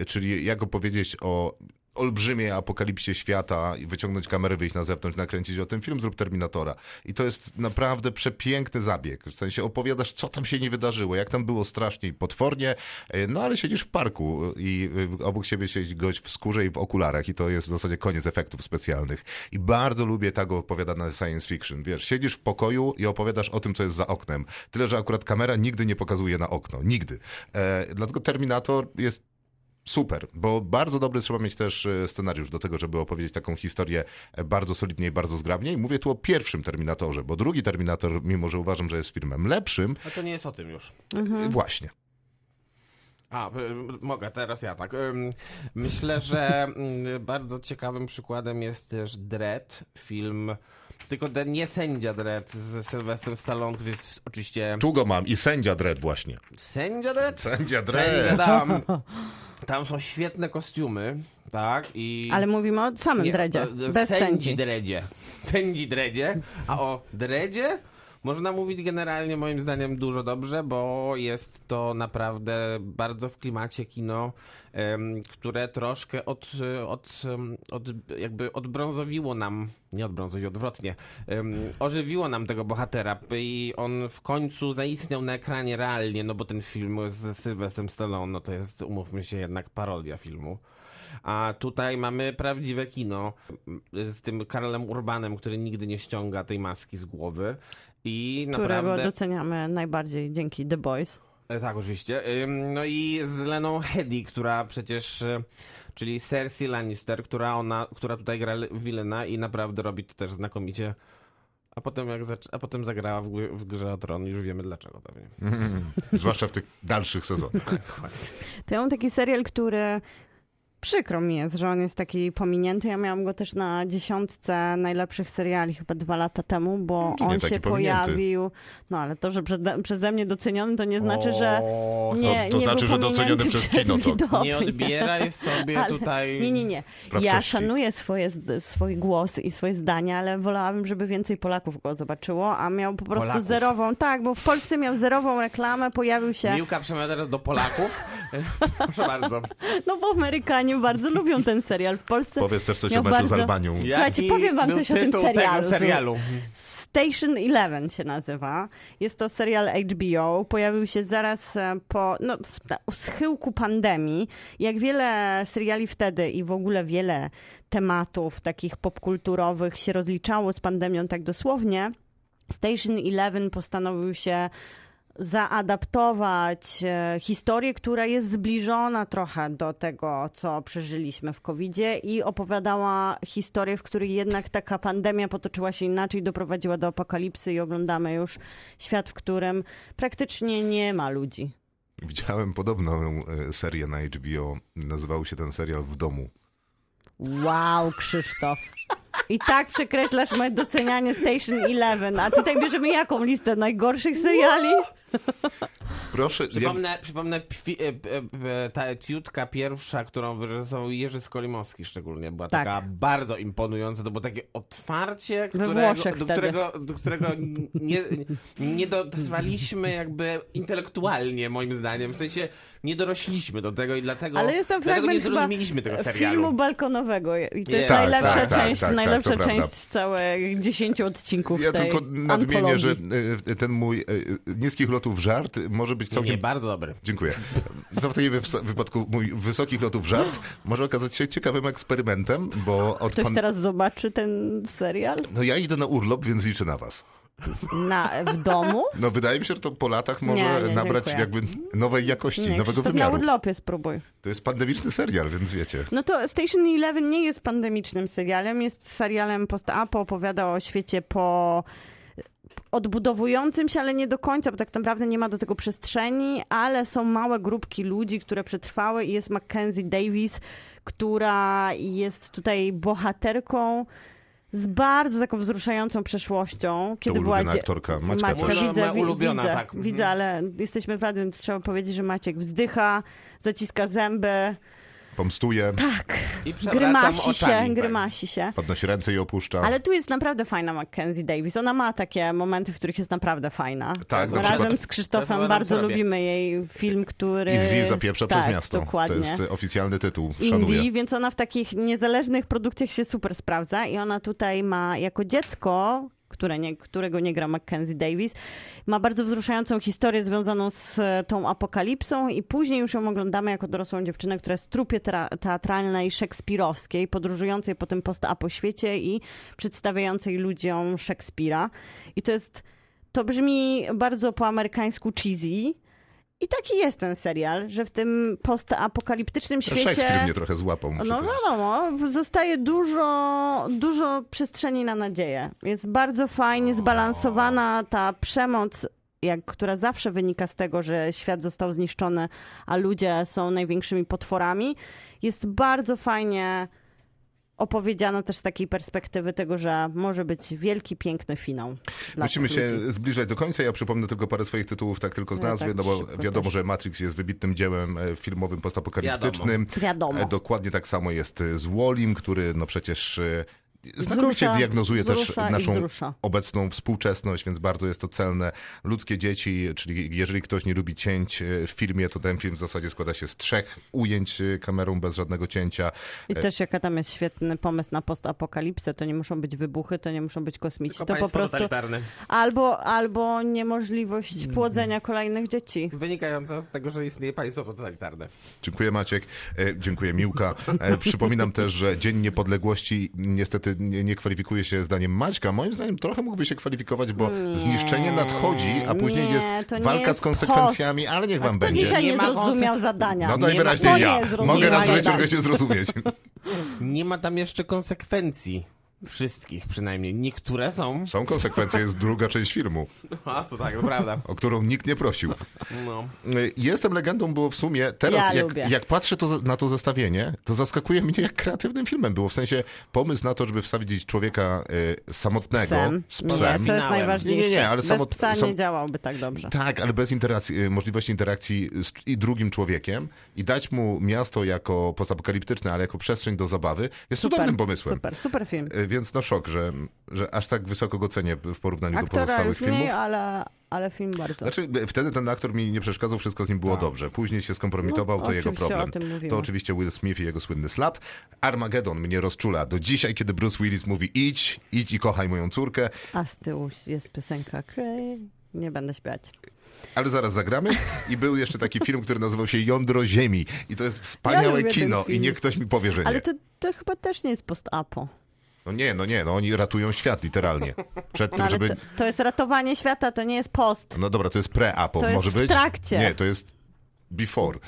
czyli jak opowiedzieć o olbrzymiej apokalipsie świata i wyciągnąć kamerę, wyjść na zewnątrz, nakręcić o tym film, zrób Terminatora. I to jest naprawdę przepiękny zabieg. W sensie opowiadasz, co tam się nie wydarzyło, jak tam było strasznie i potwornie, e, no ale siedzisz w parku i obok siebie siedzi gość w skórze i w okularach i to jest w zasadzie koniec efektów specjalnych. I bardzo lubię tak opowiadane science fiction. Wiesz, siedzisz w pokoju i opowiadasz o tym, co jest za oknem. Tyle, że akurat kamera nigdy nie pokazuje na okno. Nigdy. E, dlatego Terminator jest Super, bo bardzo dobry trzeba mieć też e, scenariusz do tego, żeby opowiedzieć taką historię e, bardzo solidnie i bardzo zgrabnie. I mówię tu o pierwszym Terminatorze, bo drugi Terminator, mimo że uważam, że jest filmem lepszym, A to nie jest o tym już. e, właśnie. A, y, mogę, teraz ja tak. Myślę, że mm, bardzo ciekawym przykładem jest też Dread, film, tylko ten nie sędzia Dread z Sylwestrem Stallone, który jest oczywiście... Tu go mam i sędzia Dredd właśnie. Sędzia Dread? Sędzia Sędzia Dredd. tam. Tam są świetne kostiumy, tak? I... Ale mówimy o samym Nie, dredzie, e, bez sędzi sędzi. dredzie. Sędzi dredzie. A o dredzie można mówić generalnie moim zdaniem dużo dobrze, bo jest to naprawdę bardzo w klimacie kino, które troszkę od, od, od, jakby odbrązowiło nam, nie odbrązowiło, odwrotnie, ożywiło nam tego bohatera i on w końcu zaistniał na ekranie realnie, no bo ten film z Sylwestrem Stallone, no to jest, umówmy się, jednak parodia filmu. A tutaj mamy prawdziwe kino z tym Karlem Urbanem, który nigdy nie ściąga tej maski z głowy. I Którego naprawdę. doceniamy najbardziej dzięki The Boys. E, Tak, oczywiście. No i z Leną Hedy, która przecież. e, Czyli Cersei Lannister, która, ona, która tutaj gra Wilena i naprawdę robi to też znakomicie. A potem, jak a potem zagrała w, w grze o tron, już wiemy dlaczego pewnie. Zwłaszcza w tych dalszych sezonach. To ja mam taki serial, który Przykro mi jest, że on jest taki pominięty. Ja miałam go też na dziesiątce najlepszych seriali chyba dwa lata temu, bo nie on się pominięty? pojawił. No ale to, że przede, przeze mnie doceniony, to nie znaczy, że O, nie, to nie znaczy, był że doceniony przez przez kino, to- widownię. Nie odbieraj sobie Ale- tutaj... Nie, nie, nie. Ja szanuję swoje, swój głos i swoje zdania, ale wolałabym, żeby więcej Polaków go zobaczyło, a miał po prostu Polaków? zerową. Tak, bo w Polsce miał zerową reklamę, pojawił się. Miłka przemawia teraz do Polaków. Proszę bardzo. No bo Amerykanie bardzo lubią ten serial. W Polsce Powiedz też coś o meczu z bardzo- Albanią. Słuchajcie, powiem wam coś o tym serialu. Tego serialu. Station Eleven się nazywa. Jest to serial HBO. Pojawił się zaraz e, po no, w schyłku pandemii. Jak wiele seriali wtedy i w ogóle wiele tematów takich popkulturowych się rozliczało z pandemią tak dosłownie, Station Eleven postanowił się zaadaptować e, historię, która jest zbliżona trochę do tego, co przeżyliśmy w COVID-zie i opowiadała historię, w której jednak taka pandemia potoczyła się inaczej, doprowadziła do apokalipsy i oglądamy już świat, w którym praktycznie nie ma ludzi. Widziałem podobną e, serię na HBO. Nazywał się ten serial W domu. Wow, Krzysztof. I tak przekreślasz moje docenianie Station Eleven. A tutaj bierzemy jaką listę najgorszych seriali? Proszę, ja, Przypomnę, przypomnę pwi, e, e, e, ta etiudka pierwsza, którą wyreżyserował Jerzy Skolimowski szczególnie, była Tak. taka bardzo imponująca. To było takie otwarcie, We którego, Włoszech do, którego, do którego nie, nie dotrwaliśmy jakby intelektualnie, moim zdaniem. W sensie nie dorośliśmy do tego i dlatego, Ale jest tam dlatego nie zrozumieliśmy tego serialu. filmu balkonowego. I to jest. Tak, najlepsza tak, tak, część, tak, najlepsza część z całych 10 odcinków ja tej tylko nadmienię, antologii. że ten mój e, niskich lotów żart może być Nie, całkiem bardzo dobry. Dziękuję. Za w wys- wypadku mój wysokich lotów żart może okazać się ciekawym eksperymentem, bo od Ktoś pan... teraz zobaczy ten serial No ja idę na urlop, więc liczę na was. Na, w domu? No wydaje mi się, że to po latach może Nie, nie, nabrać dziękuję. jakby nowej jakości, Nie, nowego na wymiaru. urlopie spróbuj. To jest pandemiczny serial, więc wiecie. No to Station Eleven nie jest pandemicznym serialem, jest serialem post-apo, opowiada o świecie po odbudowującym się, ale nie do końca, bo tak naprawdę nie ma do tego przestrzeni, ale są małe grupki ludzi, które przetrwały i jest Mackenzie Davis, która jest tutaj bohaterką z bardzo taką wzruszającą przeszłością. Kiedy była dzie- aktorka Maćka Maćka widzę, wi- ulubiona, widzę, tak. widzę, ale jesteśmy w radiu, więc trzeba powiedzieć, że Maciek wzdycha, zaciska zęby, Pomstuje, tak, I grymasi oczami, się, tak. grymasi się. podnosi ręce i opuszcza. Ale tu jest naprawdę fajna Mackenzie Davis. Ona ma takie momenty, w których jest naprawdę fajna. Tak, Razem przykład z Krzysztofem bardzo lubimy jej film, który... Easy zapieprza tak, przez miasto. dokładnie. To jest oficjalny tytuł. Szanuję. Indie, więc ona w takich niezależnych produkcjach się super sprawdza i ona tutaj ma jako dziecko, które nie, którego nie gra Mackenzie Davis, ma bardzo wzruszającą historię związaną z e, tą apokalipsą i później już ją oglądamy jako dorosłą dziewczynę, która jest w trupie teatralnej szekspirowskiej, podróżującej po tym post-apo świecie i przedstawiającej ludziom Szekspira. I to jest, to brzmi bardzo po amerykańsku cheesy, i taki jest ten serial, że w tym postapokaliptycznym Szekspir świecie... mnie trochę złapał. muszę No wiadomo, zostaje dużo, dużo przestrzeni na nadzieję. Jest bardzo fajnie zbalansowana ta przemoc, jak, która zawsze wynika z tego, że świat został zniszczony, a ludzie są największymi potworami. Jest bardzo fajnie opowiedziana też z takiej perspektywy tego, że może być wielki, piękny finał. Musimy się ludzi. zbliżać do końca. Ja przypomnę tylko parę swoich tytułów, tak tylko z Ja nazwy, tak no bo wiadomo, też. że Matrix jest wybitnym dziełem e, filmowym postapokaliptycznym. Wiadomo. E, Dokładnie tak samo jest e, z Wallim, który no przecież znakomicie Wzrusza, diagnozuje też naszą obecną współczesność, więc bardzo jest to celne. Ludzkie dzieci, czyli jeżeli ktoś nie lubi cięć e, w filmie, to ten film w zasadzie składa się z trzech ujęć e, kamerą bez żadnego cięcia. I też jaka tam jest świetny pomysł na postapokalipsę, to nie muszą być wybuchy, to nie muszą być kosmici, Tylko to po państwo prostu totalitarne. albo, albo niemożliwość płodzenia kolejnych dzieci. Wynikająca z tego, że istnieje państwo totalitarne. Dziękuję Maciek, e, dziękuję Miłka. E, przypominam też, że Dzień Niepodległości niestety nie, nie kwalifikuje się zdaniem Maćka. Moim zdaniem trochę mógłby się kwalifikować, bo zniszczenie nadchodzi, a później nie, jest nie walka jest z konsekwencjami, ale niech A wam kto będzie. dzisiaj nie, Nie ma zrozumiał zadania? No Nie najwyraźniej ja. nie Mogę raz w życiu nie zrozumieć. Nie ma tam jeszcze konsekwencji. Wszystkich przynajmniej. Niektóre są. Są konsekwencje, jest druga część filmu, A co tak, to prawda. o którą nikt nie prosił. No. Y, Jestem legendą było w sumie, teraz Ja jak, jak patrzę to, na to zestawienie, to zaskakuje mnie jak kreatywnym filmem było. W sensie pomysł na to, żeby wsadzić człowieka y, samotnego Psem. z Nie, psem. to jest Finałem. najważniejsze. Nie, nie, nie, ale Bez samo- psa sam- nie działałby tak dobrze. Tak, ale bez interakcji, y, możliwości interakcji z i drugim człowiekiem i dać mu miasto jako postapokaliptyczne, ale jako przestrzeń do zabawy, jest cudownym pomysłem. Super, super film. Więc no szok, że, że aż tak wysoko go cenię w porównaniu do Aktora pozostałych już filmów. mniej, ale, ale film bardzo. Znaczy, wtedy ten aktor mi nie przeszkadzał, wszystko z nim było dobrze. Później się skompromitował, No, to jego problem. To oczywiście Will Smith i jego słynny slap. Armageddon mnie rozczula do dzisiaj, kiedy Bruce Willis mówi idź, idź i kochaj moją córkę, A z tyłu jest piosenka Cray. Nie będę śpiewać. ale zaraz zagramy. I był jeszcze taki film, który nazywał się Jądro Ziemi. I to jest wspaniałe ten kino. I niech ktoś mi powie, że nie. Ale to, to chyba też nie jest post-apo. No nie, no nie, no oni ratują świat literalnie. Przed tym, No, ale żeby... to, to jest ratowanie świata, to nie jest post. No dobra, to jest pre-apo, To jest może w być? trakcie. Nie, to jest before.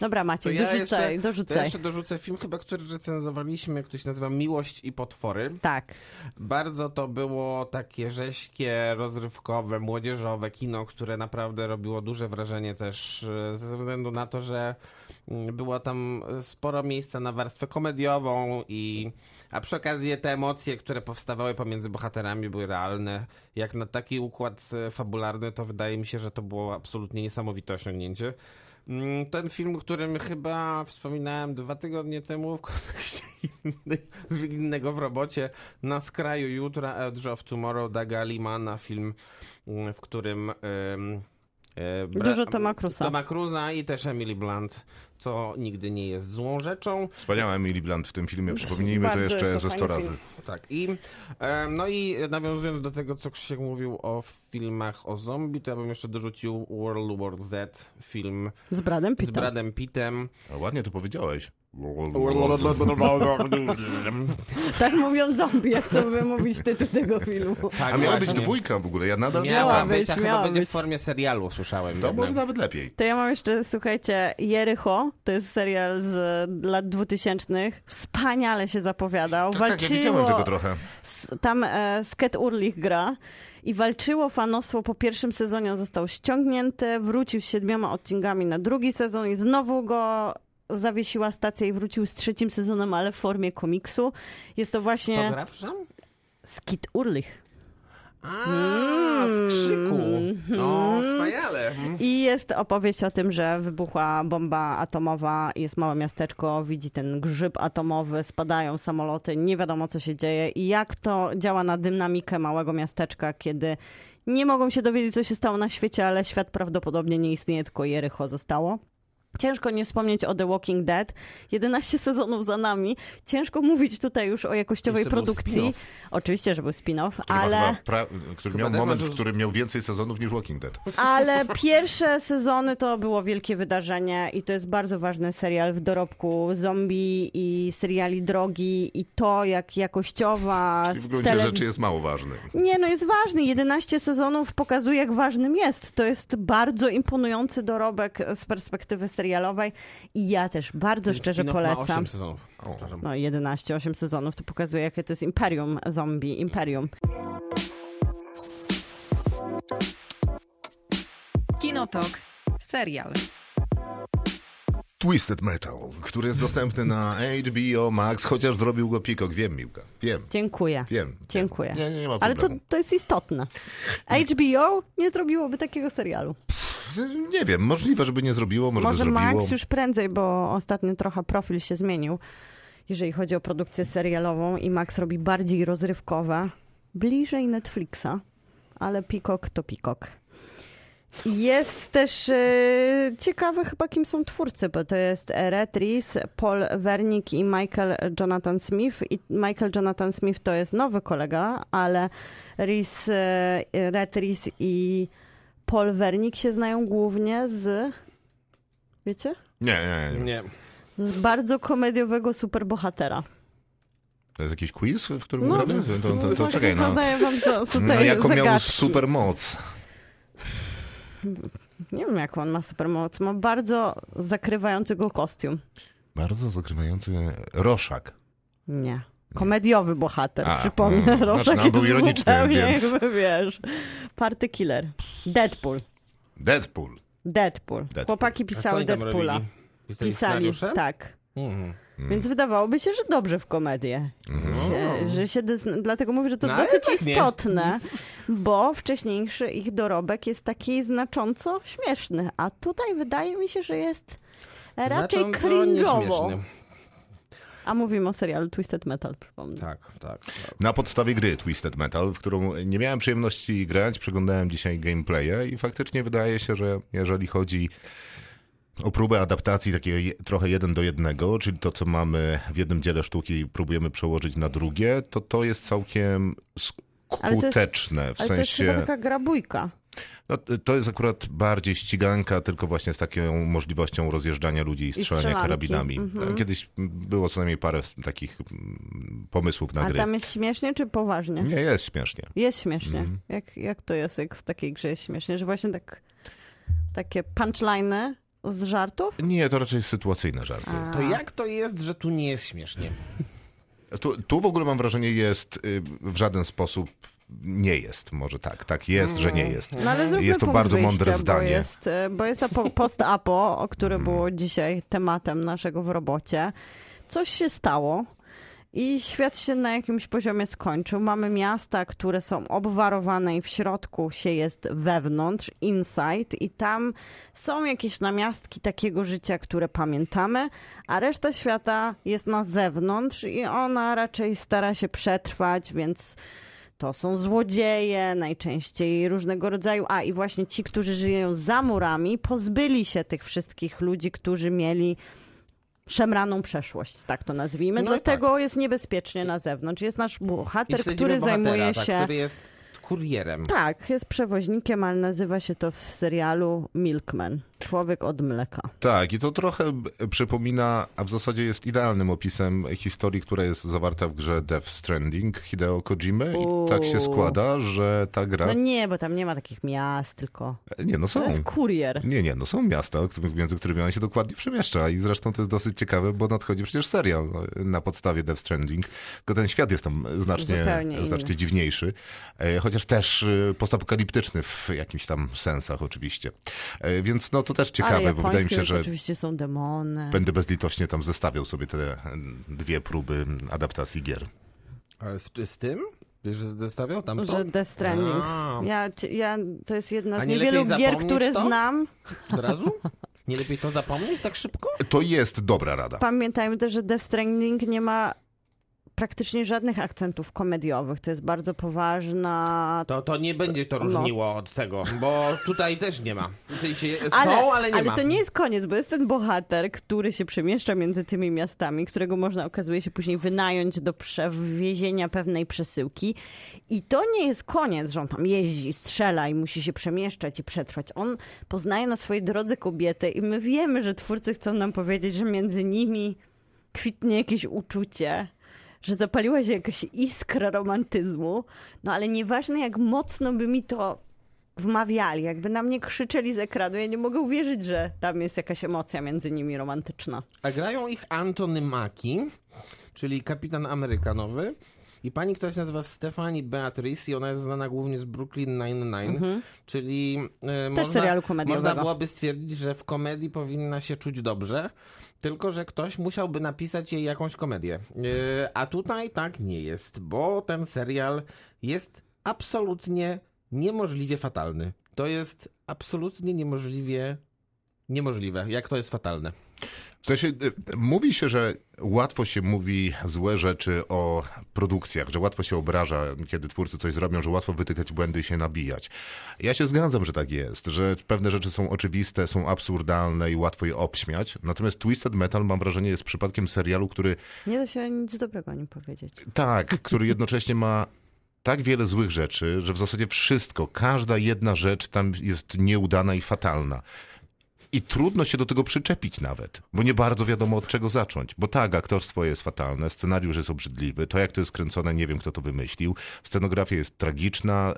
Dobra, Maciek, ja dorzucaj, jeszcze, to ja dorzucaj. jeszcze dorzucę film chyba, który recenzowaliśmy, który się nazywa Miłość i potwory. Tak. Bardzo to było takie rześkie, rozrywkowe, młodzieżowe kino, które naprawdę robiło duże wrażenie też e, ze względu na to, że było tam sporo miejsca na warstwę komediową i a przy okazji te emocje, które powstawały pomiędzy bohaterami były realne. Jak na taki układ e, fabularny, to wydaje mi się, że to było absolutnie niesamowite osiągnięcie. Mm, Ten film, którym chyba wspominałem dwa tygodnie temu w kontekście innego w robocie, Na skraju jutra, Edge of Tomorrow, Daga Limana, film, mm, w którym... bra- Dużo Toma Cruza. Toma Cruza i też Emily Blunt, co nigdy nie jest złą rzeczą. Wspaniała Emily Blunt w tym filmie. Przypomnijmy to jeszcze jest to ze 100 fajny razy. film. Tak, i no i nawiązując do tego, co Krzysiek mówił o filmach o zombie, to ja bym jeszcze dorzucił World War Z, film Z Bradem z Pittem. Bradem Pittem. A ładnie to powiedziałeś. Tak mówią zombie, jak chcą wymówić tytuł tego filmu. Tak, A miała być właśnie. dwójka w ogóle, ja nadal Miała czekam. być, być, a chyba miała będzie być. w formie serialu, słyszałem. To jednak. może nawet lepiej. To ja mam jeszcze, słuchajcie, Jericho, to jest serial z lat 2000. Wspaniale się zapowiadał. Tak, tak, ja widziałem tego trochę. tam e, Sket Urlich gra i walczyło fanostwo po pierwszym sezonie. On został ściągnięty, wrócił z siedmioma odcinkami na drugi sezon i znowu go zawiesiła stacja i wrócił z trzecim sezonem, ale w formie komiksu. Jest to Kto właśnie gra, przepraszam? Skit Urlich. A, z krzyku. No, wspaniale. Mm. I jest opowieść o tym, że wybuchła bomba atomowa, jest małe miasteczko, widzi ten grzyb atomowy, spadają samoloty, nie wiadomo co się dzieje i jak to działa na dynamikę małego miasteczka, kiedy nie mogą się dowiedzieć, co się stało na świecie, ale świat prawdopodobnie nie istnieje, tylko Jericho zostało. Ciężko nie wspomnieć o The Walking Dead. 11 sezonów za nami. Ciężko mówić tutaj już o jakościowej Jeszcze produkcji. Oczywiście, że był spin-off, ale... pra... który miał moment, w którym miał więcej sezonów niż Walking Dead. Ale pierwsze sezony to było wielkie wydarzenie i to jest bardzo ważny serial w dorobku zombie i seriali drogi i to, jak jakościowa... I w gruncie tele- rzeczy jest mało ważny. Nie, no jest ważny. 11 sezonów pokazuje, jak ważnym jest. To jest bardzo imponujący dorobek z perspektywy serialowej i ja też bardzo szczerze Spin-off ma polecam. 8 sezonów. Przepraszam. No 11, 8 sezonów to pokazuje, jakie to jest imperium zombie, imperium. Kinotok. Serial. Twisted Metal, który jest dostępny na HBO Max, chociaż zrobił go Pikok. Wiem, Miłka. Wiem, Dziękuję. wiem. Dziękuję. Nie, nie, nie ma Ale to, problemu. to jest istotne. HBO nie zrobiłoby takiego serialu. Nie wiem, możliwe, żeby nie zrobiło, może, Może zrobiło. Max już prędzej, bo ostatnio trochę profil się zmienił, jeżeli chodzi o produkcję serialową i Max robi bardziej rozrywkowe, bliżej Netflixa, ale Peacock to Peacock. Jest też e, ciekawe chyba, kim są twórcy, bo to jest Retris, Paul Wernick i Michael Jonathan Smith. I Michael Jonathan Smith to jest nowy kolega, ale Rhys, e, Retris i Paul Wernick się znają głównie z... Wiecie? Nie, nie, nie. Nie. Z bardzo komediowego superbohatera. To jest jakiś quiz, w którym No. gramy? To, to, to, to Właśnie czekaj, no. Zadaję wam to, tutaj no jaką miał supermoc? Nie wiem, jaką on ma supermoc. Ma bardzo zakrywający go kostium. Bardzo zakrywający roszak. Nie. Komediowy bohater, A, przypomnę. mm, Rożek znaczy, no, był ironiczny, więc- Jakby, wiesz, party killer. Deadpool. Deadpool. Deadpool. Deadpool. Chłopaki pisały Deadpoola. Pisali tak. Mhm. Więc wydawałoby się, że dobrze w komedię. Się, że się dys- dlatego mówię, że to No, dosyć tak nie. istotne, bo wcześniejszy ich dorobek jest taki znacząco śmieszny, a tutaj wydaje mi się, że jest raczej Znacząco cringe'owo. A mówimy o serialu Twisted Metal, przypomnę. Tak, tak, tak. Na podstawie gry Twisted Metal, w którą nie miałem przyjemności grać, przeglądałem dzisiaj gameplaye i faktycznie wydaje się, że jeżeli chodzi o próbę adaptacji takiej trochę jeden do jednego, czyli to, co mamy w jednym dziele sztuki próbujemy przełożyć na drugie, to to jest całkiem Ale to jest- skuteczne. W Ale to jest chyba sensie, taka grabójka. no, to jest akurat bardziej ściganka, tylko właśnie z taką możliwością rozjeżdżania ludzi i strzelania strzelanki. karabinami. Mhm. Kiedyś było co najmniej parę takich mm, pomysłów na A gry. tam jest śmiesznie czy poważnie? Nie, jest śmiesznie. Jest śmiesznie. Mhm. Jak, jak to jest, jak w takiej grze jest śmiesznie? Że właśnie tak takie punchline'y z żartów? Nie, to raczej sytuacyjne żarty. A. To jak to jest, że tu nie jest śmiesznie? Tu, tu w ogóle mam wrażenie jest y, w żaden sposób nie jest. Może tak, tak jest, że nie jest. No ale Jest to bardzo wyjścia, mądre Bo zdanie. jest, e, bo jest apo, post-apo, o które Mhm. było dzisiaj tematem naszego w robocie. Coś się stało i świat się na jakimś poziomie skończył. Mamy miasta, które są obwarowane i w środku się jest wewnątrz, inside i tam są jakieś namiastki takiego życia, które pamiętamy, a reszta świata jest na zewnątrz i ona raczej stara się przetrwać, więc to są złodzieje, najczęściej różnego rodzaju. A i właśnie ci, którzy żyją za murami, pozbyli się tych wszystkich ludzi, którzy mieli szemraną przeszłość, tak to nazwijmy. No i Dlatego jest niebezpiecznie na zewnątrz. Jest nasz bohater, który bohatera, zajmuje tak, się. Który jest kurierem. Tak, jest przewoźnikiem, ale nazywa się to w serialu Milkman. Człowiek od mleka. Tak, i to trochę przypomina, a w zasadzie jest idealnym opisem historii, która jest zawarta w grze Death Stranding Hideo Kojimy. I tak się składa, że ta gra... No nie, bo tam nie ma takich miast, tylko Nie, no to są. jest kurier. Nie, nie, no są miasta, między którymi on się dokładnie przemieszcza i zresztą to jest dosyć ciekawe, bo nadchodzi przecież serial no, na podstawie Death Stranding, tylko ten świat jest tam znacznie, Zupełnie inny. znacznie dziwniejszy, e, chociaż też e, postapokaliptyczny w jakimś tam sensach oczywiście. E, Więc no to też ale ciekawe, bo wydaje mi się, że oczywiście są demony. będę bezlitośnie tam zestawiał sobie te e, dwie próby adaptacji gier. Ale z, z tym? Wiesz, że zestawiał tam to? Że Death Stranding. A. Ja, ja, to jest jedna A z nie niewielu gier, które to? znam. Od razu? Nie lepiej to zapomnieć tak szybko? To jest dobra rada. Pamiętajmy też, że Death Stranding nie ma praktycznie żadnych akcentów komediowych. To jest bardzo poważna... To, to nie będzie to No. różniło od tego, bo tutaj też nie ma. W sensie są, ale nie ma. to nie jest koniec, bo jest ten bohater, który się przemieszcza między tymi miastami, którego można okazuje się później wynająć do przewiezienia pewnej przesyłki. I to nie jest koniec, że on tam jeździ, strzela i musi się przemieszczać i przetrwać. On poznaje na swojej drodze kobietę i my wiemy, że twórcy chcą nam powiedzieć, że między nimi kwitnie jakieś uczucie. Że zapaliła się jakaś iskra romantyzmu, no ale nieważne jak mocno by mi to wmawiali, jakby na mnie krzyczeli z ekranu. Ja nie mogę uwierzyć, że tam jest jakaś emocja między nimi romantyczna. A grają ich Antony Mackie, czyli kapitan amerykanowy. I pani, się nazywa Stephanie Beatrice i ona jest znana głównie z Brooklyn Nine-Nine, czyli e, można, można byłoby stwierdzić, że w komedii powinna się czuć dobrze, tylko że ktoś musiałby napisać jej jakąś komedię. E, a tutaj tak nie jest, bo ten serial jest absolutnie niemożliwie fatalny. To jest absolutnie niemożliwie niemożliwe, jak to jest fatalne. W sensie, y, mówi się, że łatwo się mówi złe rzeczy o produkcjach, że łatwo się obraża, kiedy twórcy coś zrobią, że łatwo wytykać błędy i się nabijać. Ja się zgadzam, że tak jest, że pewne rzeczy są oczywiste, są absurdalne i łatwo je obśmiać. Natomiast Twisted Metal, mam wrażenie, jest przypadkiem serialu, który Nie da się nic dobrego o nim powiedzieć. tak, który jednocześnie ma tak wiele złych rzeczy, że w zasadzie wszystko, każda jedna rzecz tam jest nieudana i fatalna. I trudno się do tego przyczepić nawet, bo nie bardzo wiadomo od czego zacząć. Bo tak, aktorstwo jest fatalne, scenariusz jest obrzydliwy, to jak to jest kręcone, nie wiem kto to wymyślił, scenografia jest tragiczna,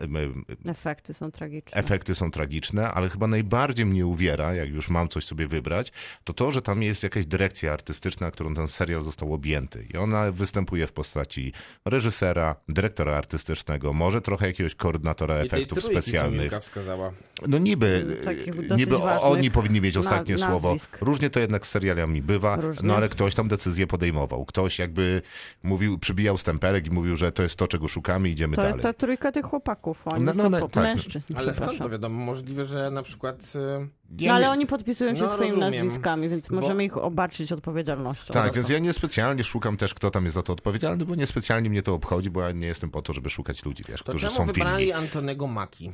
Efekty są tragiczne. efekty są tragiczne, ale chyba najbardziej mnie uwiera, jak już mam coś sobie wybrać, to to, że tam jest jakaś dyrekcja artystyczna, którą ten serial został objęty. I ona występuje w postaci reżysera, dyrektora artystycznego, może trochę jakiegoś koordynatora I tej efektów co specjalnych. Wskazała. No niby, Takich e, niby ważnych oni powinni mieć na- ostatnie słowo. nazwisk. Różnie to jednak z serialami bywa, Różnie. no ale ktoś tam decyzję podejmował. Ktoś jakby mówił, przybijał stemperek i mówił, że to jest to, czego szukamy, idziemy To dalej. jest ta trójka tych chłopaków. Oni No, no, są no, tak. mężczyzn, Ale skąd to wiadomo? Możliwe, że na przykład... y, Ja No ale nie- oni podpisują się No, swoimi rozumiem. nazwiskami, więc Bo- możemy ich obarczyć odpowiedzialnością. Tak, więc ja niespecjalnie szukam też, kto tam jest za to odpowiedzialny, bo niespecjalnie mnie to obchodzi, bo ja nie jestem po to, żeby szukać ludzi, wiesz, To którzy czemu są wybrali winni. Antonego Maki?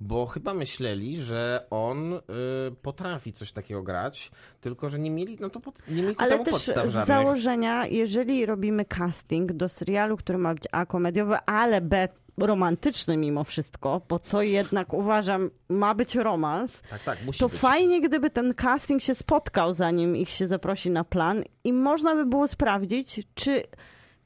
Bo chyba myśleli, że on y, potrafi coś takiego grać, tylko że nie mieli, no to pod, nie mieli Ale też z założenia, jeżeli robimy casting do serialu, który ma być A komediowy, ale B romantyczny mimo wszystko, bo to jednak uważam ma być romans, Tak, tak, musi to być. fajnie, gdyby ten casting się spotkał, zanim ich się zaprosi na plan i można by było sprawdzić, czy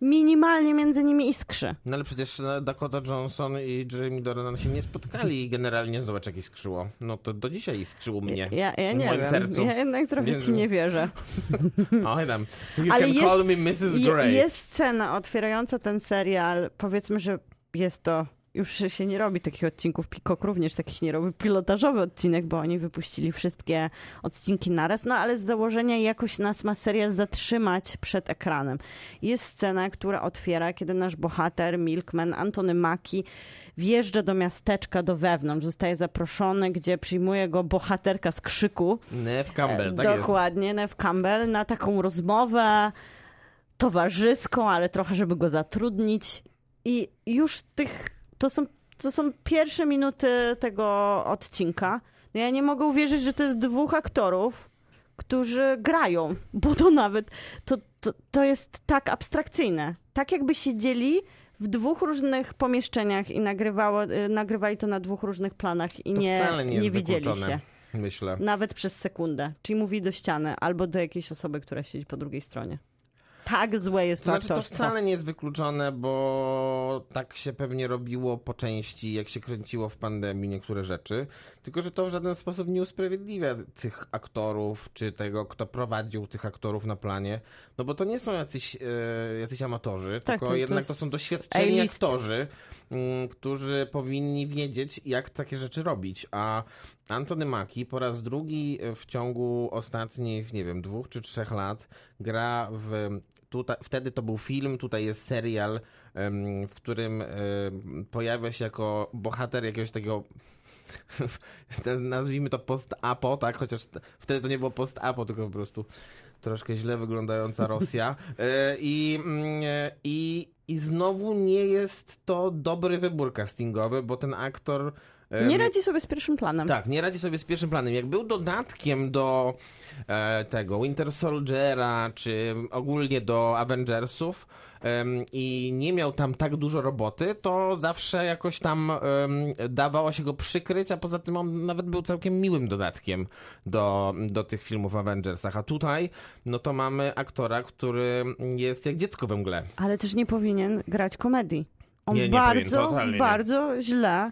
minimalnie między nimi iskrzy. No ale przecież e, Dakota Johnson i Jamie Dornan się nie spotkali i generalnie zobacz jak iskrzyło. No to do dzisiaj iskrzyło mnie. Ja, ja w nie moim wiem, sercu. ja jednak trochę Więc- ci nie wierzę. Oj tam. You Ale can jest- call me Mrs. Grey. jest scena otwierająca ten serial. Powiedzmy, że jest to. Już się nie robi takich odcinków. Pikok również takich nie robi. Pilotażowy odcinek, bo oni wypuścili wszystkie odcinki naraz. No ale z założenia jakoś nas ma serial zatrzymać przed ekranem. Jest scena, która otwiera, kiedy nasz bohater, Milkman, Antony Maki, wjeżdża do miasteczka, do wewnątrz. Zostaje zaproszony, gdzie przyjmuje go bohaterka z krzyku. Neve Campbell, tak jest. Dokładnie, Neve Campbell, na taką rozmowę towarzyską, ale trochę, żeby go zatrudnić. I już tych, to są, to są pierwsze minuty tego odcinka. No ja nie mogę uwierzyć, że to jest dwóch aktorów, którzy grają, bo to nawet, to, to, to jest tak abstrakcyjne. Tak jakby siedzieli w dwóch różnych pomieszczeniach i nagrywało, y, nagrywali to na dwóch różnych planach i To nie, wcale nie jest nie widzieli się. Myślę. Nawet przez sekundę. Czyli mówi do ściany albo do jakiejś osoby, która siedzi po drugiej stronie. Tak złe jest To znaczy, to wcale nie jest wykluczone, bo tak się pewnie robiło po części, jak się kręciło w pandemii niektóre rzeczy. Tylko, że to w żaden sposób nie usprawiedliwia tych aktorów, czy tego, kto prowadził tych aktorów na planie. No bo to nie są jacyś, e, jacyś amatorzy, Tak, tylko to- jednak to są doświadczeni aktorzy, mm, którzy powinni wiedzieć, jak takie rzeczy robić. A Antony Maki po raz drugi w ciągu ostatnich, nie wiem, dwóch czy trzech lat gra w. Tutaj, wtedy to był film, tutaj jest serial, w którym pojawia się jako bohater jakiegoś takiego. Nazwijmy to post-apo, tak? Chociaż wtedy to nie było post-apo, tylko po prostu troszkę źle wyglądająca Rosja. E, I, mm, e, i, I znowu nie jest to dobry wybór castingowy, bo ten aktor. Nie radzi sobie z pierwszym planem. tak, nie radzi sobie z pierwszym planem. Jak był dodatkiem do e, tego Winter Soldiera, czy ogólnie do Avengersów em, i nie miał tam tak dużo roboty, to zawsze jakoś tam em, dawało się go przykryć, a poza tym on nawet był całkiem miłym dodatkiem do, do tych filmów Avengersach. A tutaj, no to mamy aktora, który jest jak dziecko we mgle. Ale też nie powinien grać komedii. On Nie, nie bardzo, nie. bardzo źle.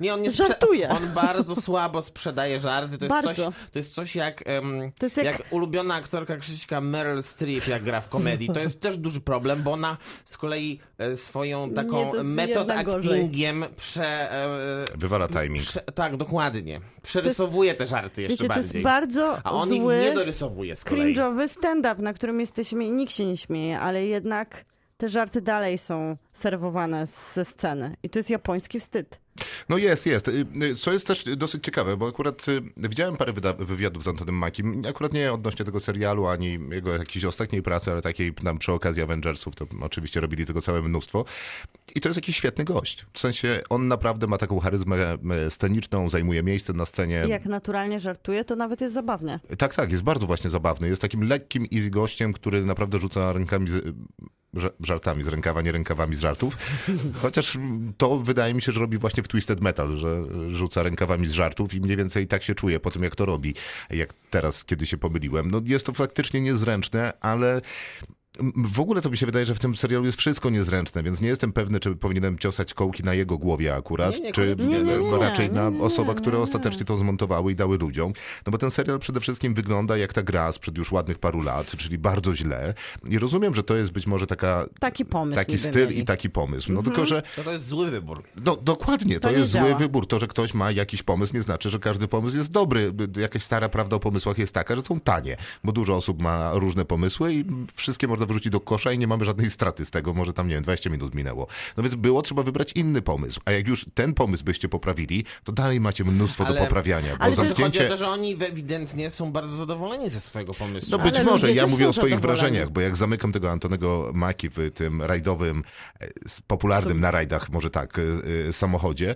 Nie, on nie Żartuje. On bardzo słabo sprzedaje żarty. To jest, Bardzo. coś, to jest coś jak, em, To jest jak... jak- ulubiona aktorka Krzyśka Meryl Streep, jak gra w komedii. To jest też duży problem, bo ona z kolei e, swoją taką to jest metod actingiem prze, e, Wywala timing. prze... Tak, dokładnie. Przerysowuje te żarty jeszcze Wiecie, to jest bardziej. bardzo A on zły, ich nie dorysowuje z kolei. cringe'owy stand-up, na którym jesteśmy i nikt się nie śmieje, ale jednak te żarty dalej są serwowane ze sceny. I to jest japoński wstyd. No jest, jest. Y, y, Co jest też dosyć ciekawe, bo akurat y, widziałem parę wywiadów z Antonem Makim, akurat nie odnośnie tego serialu, ani jego jakiejś ostatniej pracy, ale takiej tam przy okazji Avengersów, to oczywiście robili tego całe mnóstwo. I to jest jakiś świetny gość. W sensie on naprawdę ma taką charyzmę sceniczną, zajmuje miejsce na scenie. I jak naturalnie żartuje, to nawet jest zabawne. Tak, tak, jest bardzo właśnie zabawny. Jest takim lekkim, easy gościem, który naprawdę rzuca rękami z, żartami z rękawa, nie rękawami z żartów. Chociaż to wydaje mi się, że robi właśnie w Twisted Metal, że rzuca rękawami z żartów i mniej więcej tak się czuje po tym, jak to robi. Jak teraz, kiedy się pomyliłem. No jest to faktycznie niezręczne, ale w ogóle to mi się wydaje, że w tym serialu jest wszystko niezręczne, więc nie jestem pewny, czy powinienem ciosać kołki na jego głowie akurat, Nie, nie, czy koniecznie. Nie, nie, nie, raczej na osobach, które nie. ostatecznie to zmontowały i dały ludziom. No bo ten serial przede wszystkim wygląda jak ta gra sprzed już ładnych paru lat, czyli bardzo źle. I rozumiem, że to jest być może taka, Taki pomysł taki styl mieli. i taki pomysł. No tylko, że To, to jest zły wybór. no dokładnie, to, To jest zły działa. wybór. To, że ktoś ma jakiś pomysł, nie znaczy, że każdy pomysł jest dobry. Jakaś stara prawda o pomysłach jest taka, że są tanie, bo dużo osób ma różne pomysły i wszystkie można wyrzucić do kosza i nie mamy żadnej straty z tego. Może tam, nie wiem, 20 minut minęło. No więc było trzeba wybrać inny pomysł. A jak już ten pomysł byście poprawili, to dalej macie mnóstwo Ale- do poprawiania. Bo ale to jest- Chodzi o zamknięcie... to, że oni ewidentnie są bardzo zadowoleni ze swojego pomysłu. No być Ale może, ja mówię o swoich wrażeniach, bo jak zamykam tego Antonego Maki w tym rajdowym, e, popularnym na rajdach, może tak, e, e, samochodzie,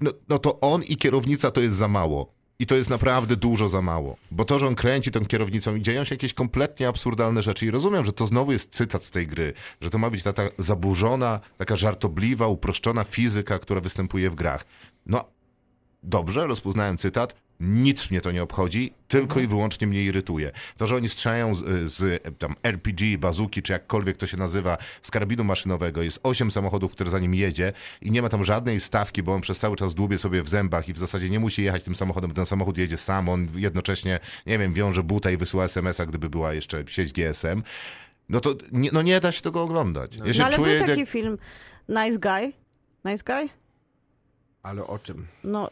no, no to on i kierownica to jest za mało. I to jest naprawdę dużo za mało. Bo to, że on kręci tą kierownicą i dzieją się jakieś kompletnie absurdalne rzeczy. I rozumiem, że to znowu jest cytat z tej gry, że to ma być ta, ta zaburzona, taka żartobliwa, uproszczona fizyka, która występuje w grach. No, dobrze, rozpoznałem cytat. Nic mnie to nie obchodzi, tylko i wyłącznie mnie irytuje. To, że oni strzelają z, z tam RPG, bazuki, czy jakkolwiek to się nazywa, z karabinu maszynowego, jest osiem samochodów, które za nim jedzie i nie ma tam żadnej stawki, bo on przez cały czas dłubie sobie w zębach i w zasadzie nie musi jechać tym samochodem, bo ten samochód jedzie sam, on jednocześnie, nie wiem, wiąże buta i wysyła SMS-a, gdyby była jeszcze sieć GSM. No to nie, no nie da się tego oglądać. Ja się No, ale czuję był taki jak... film Nice Guy. Nice Guy? Ale o czym? No,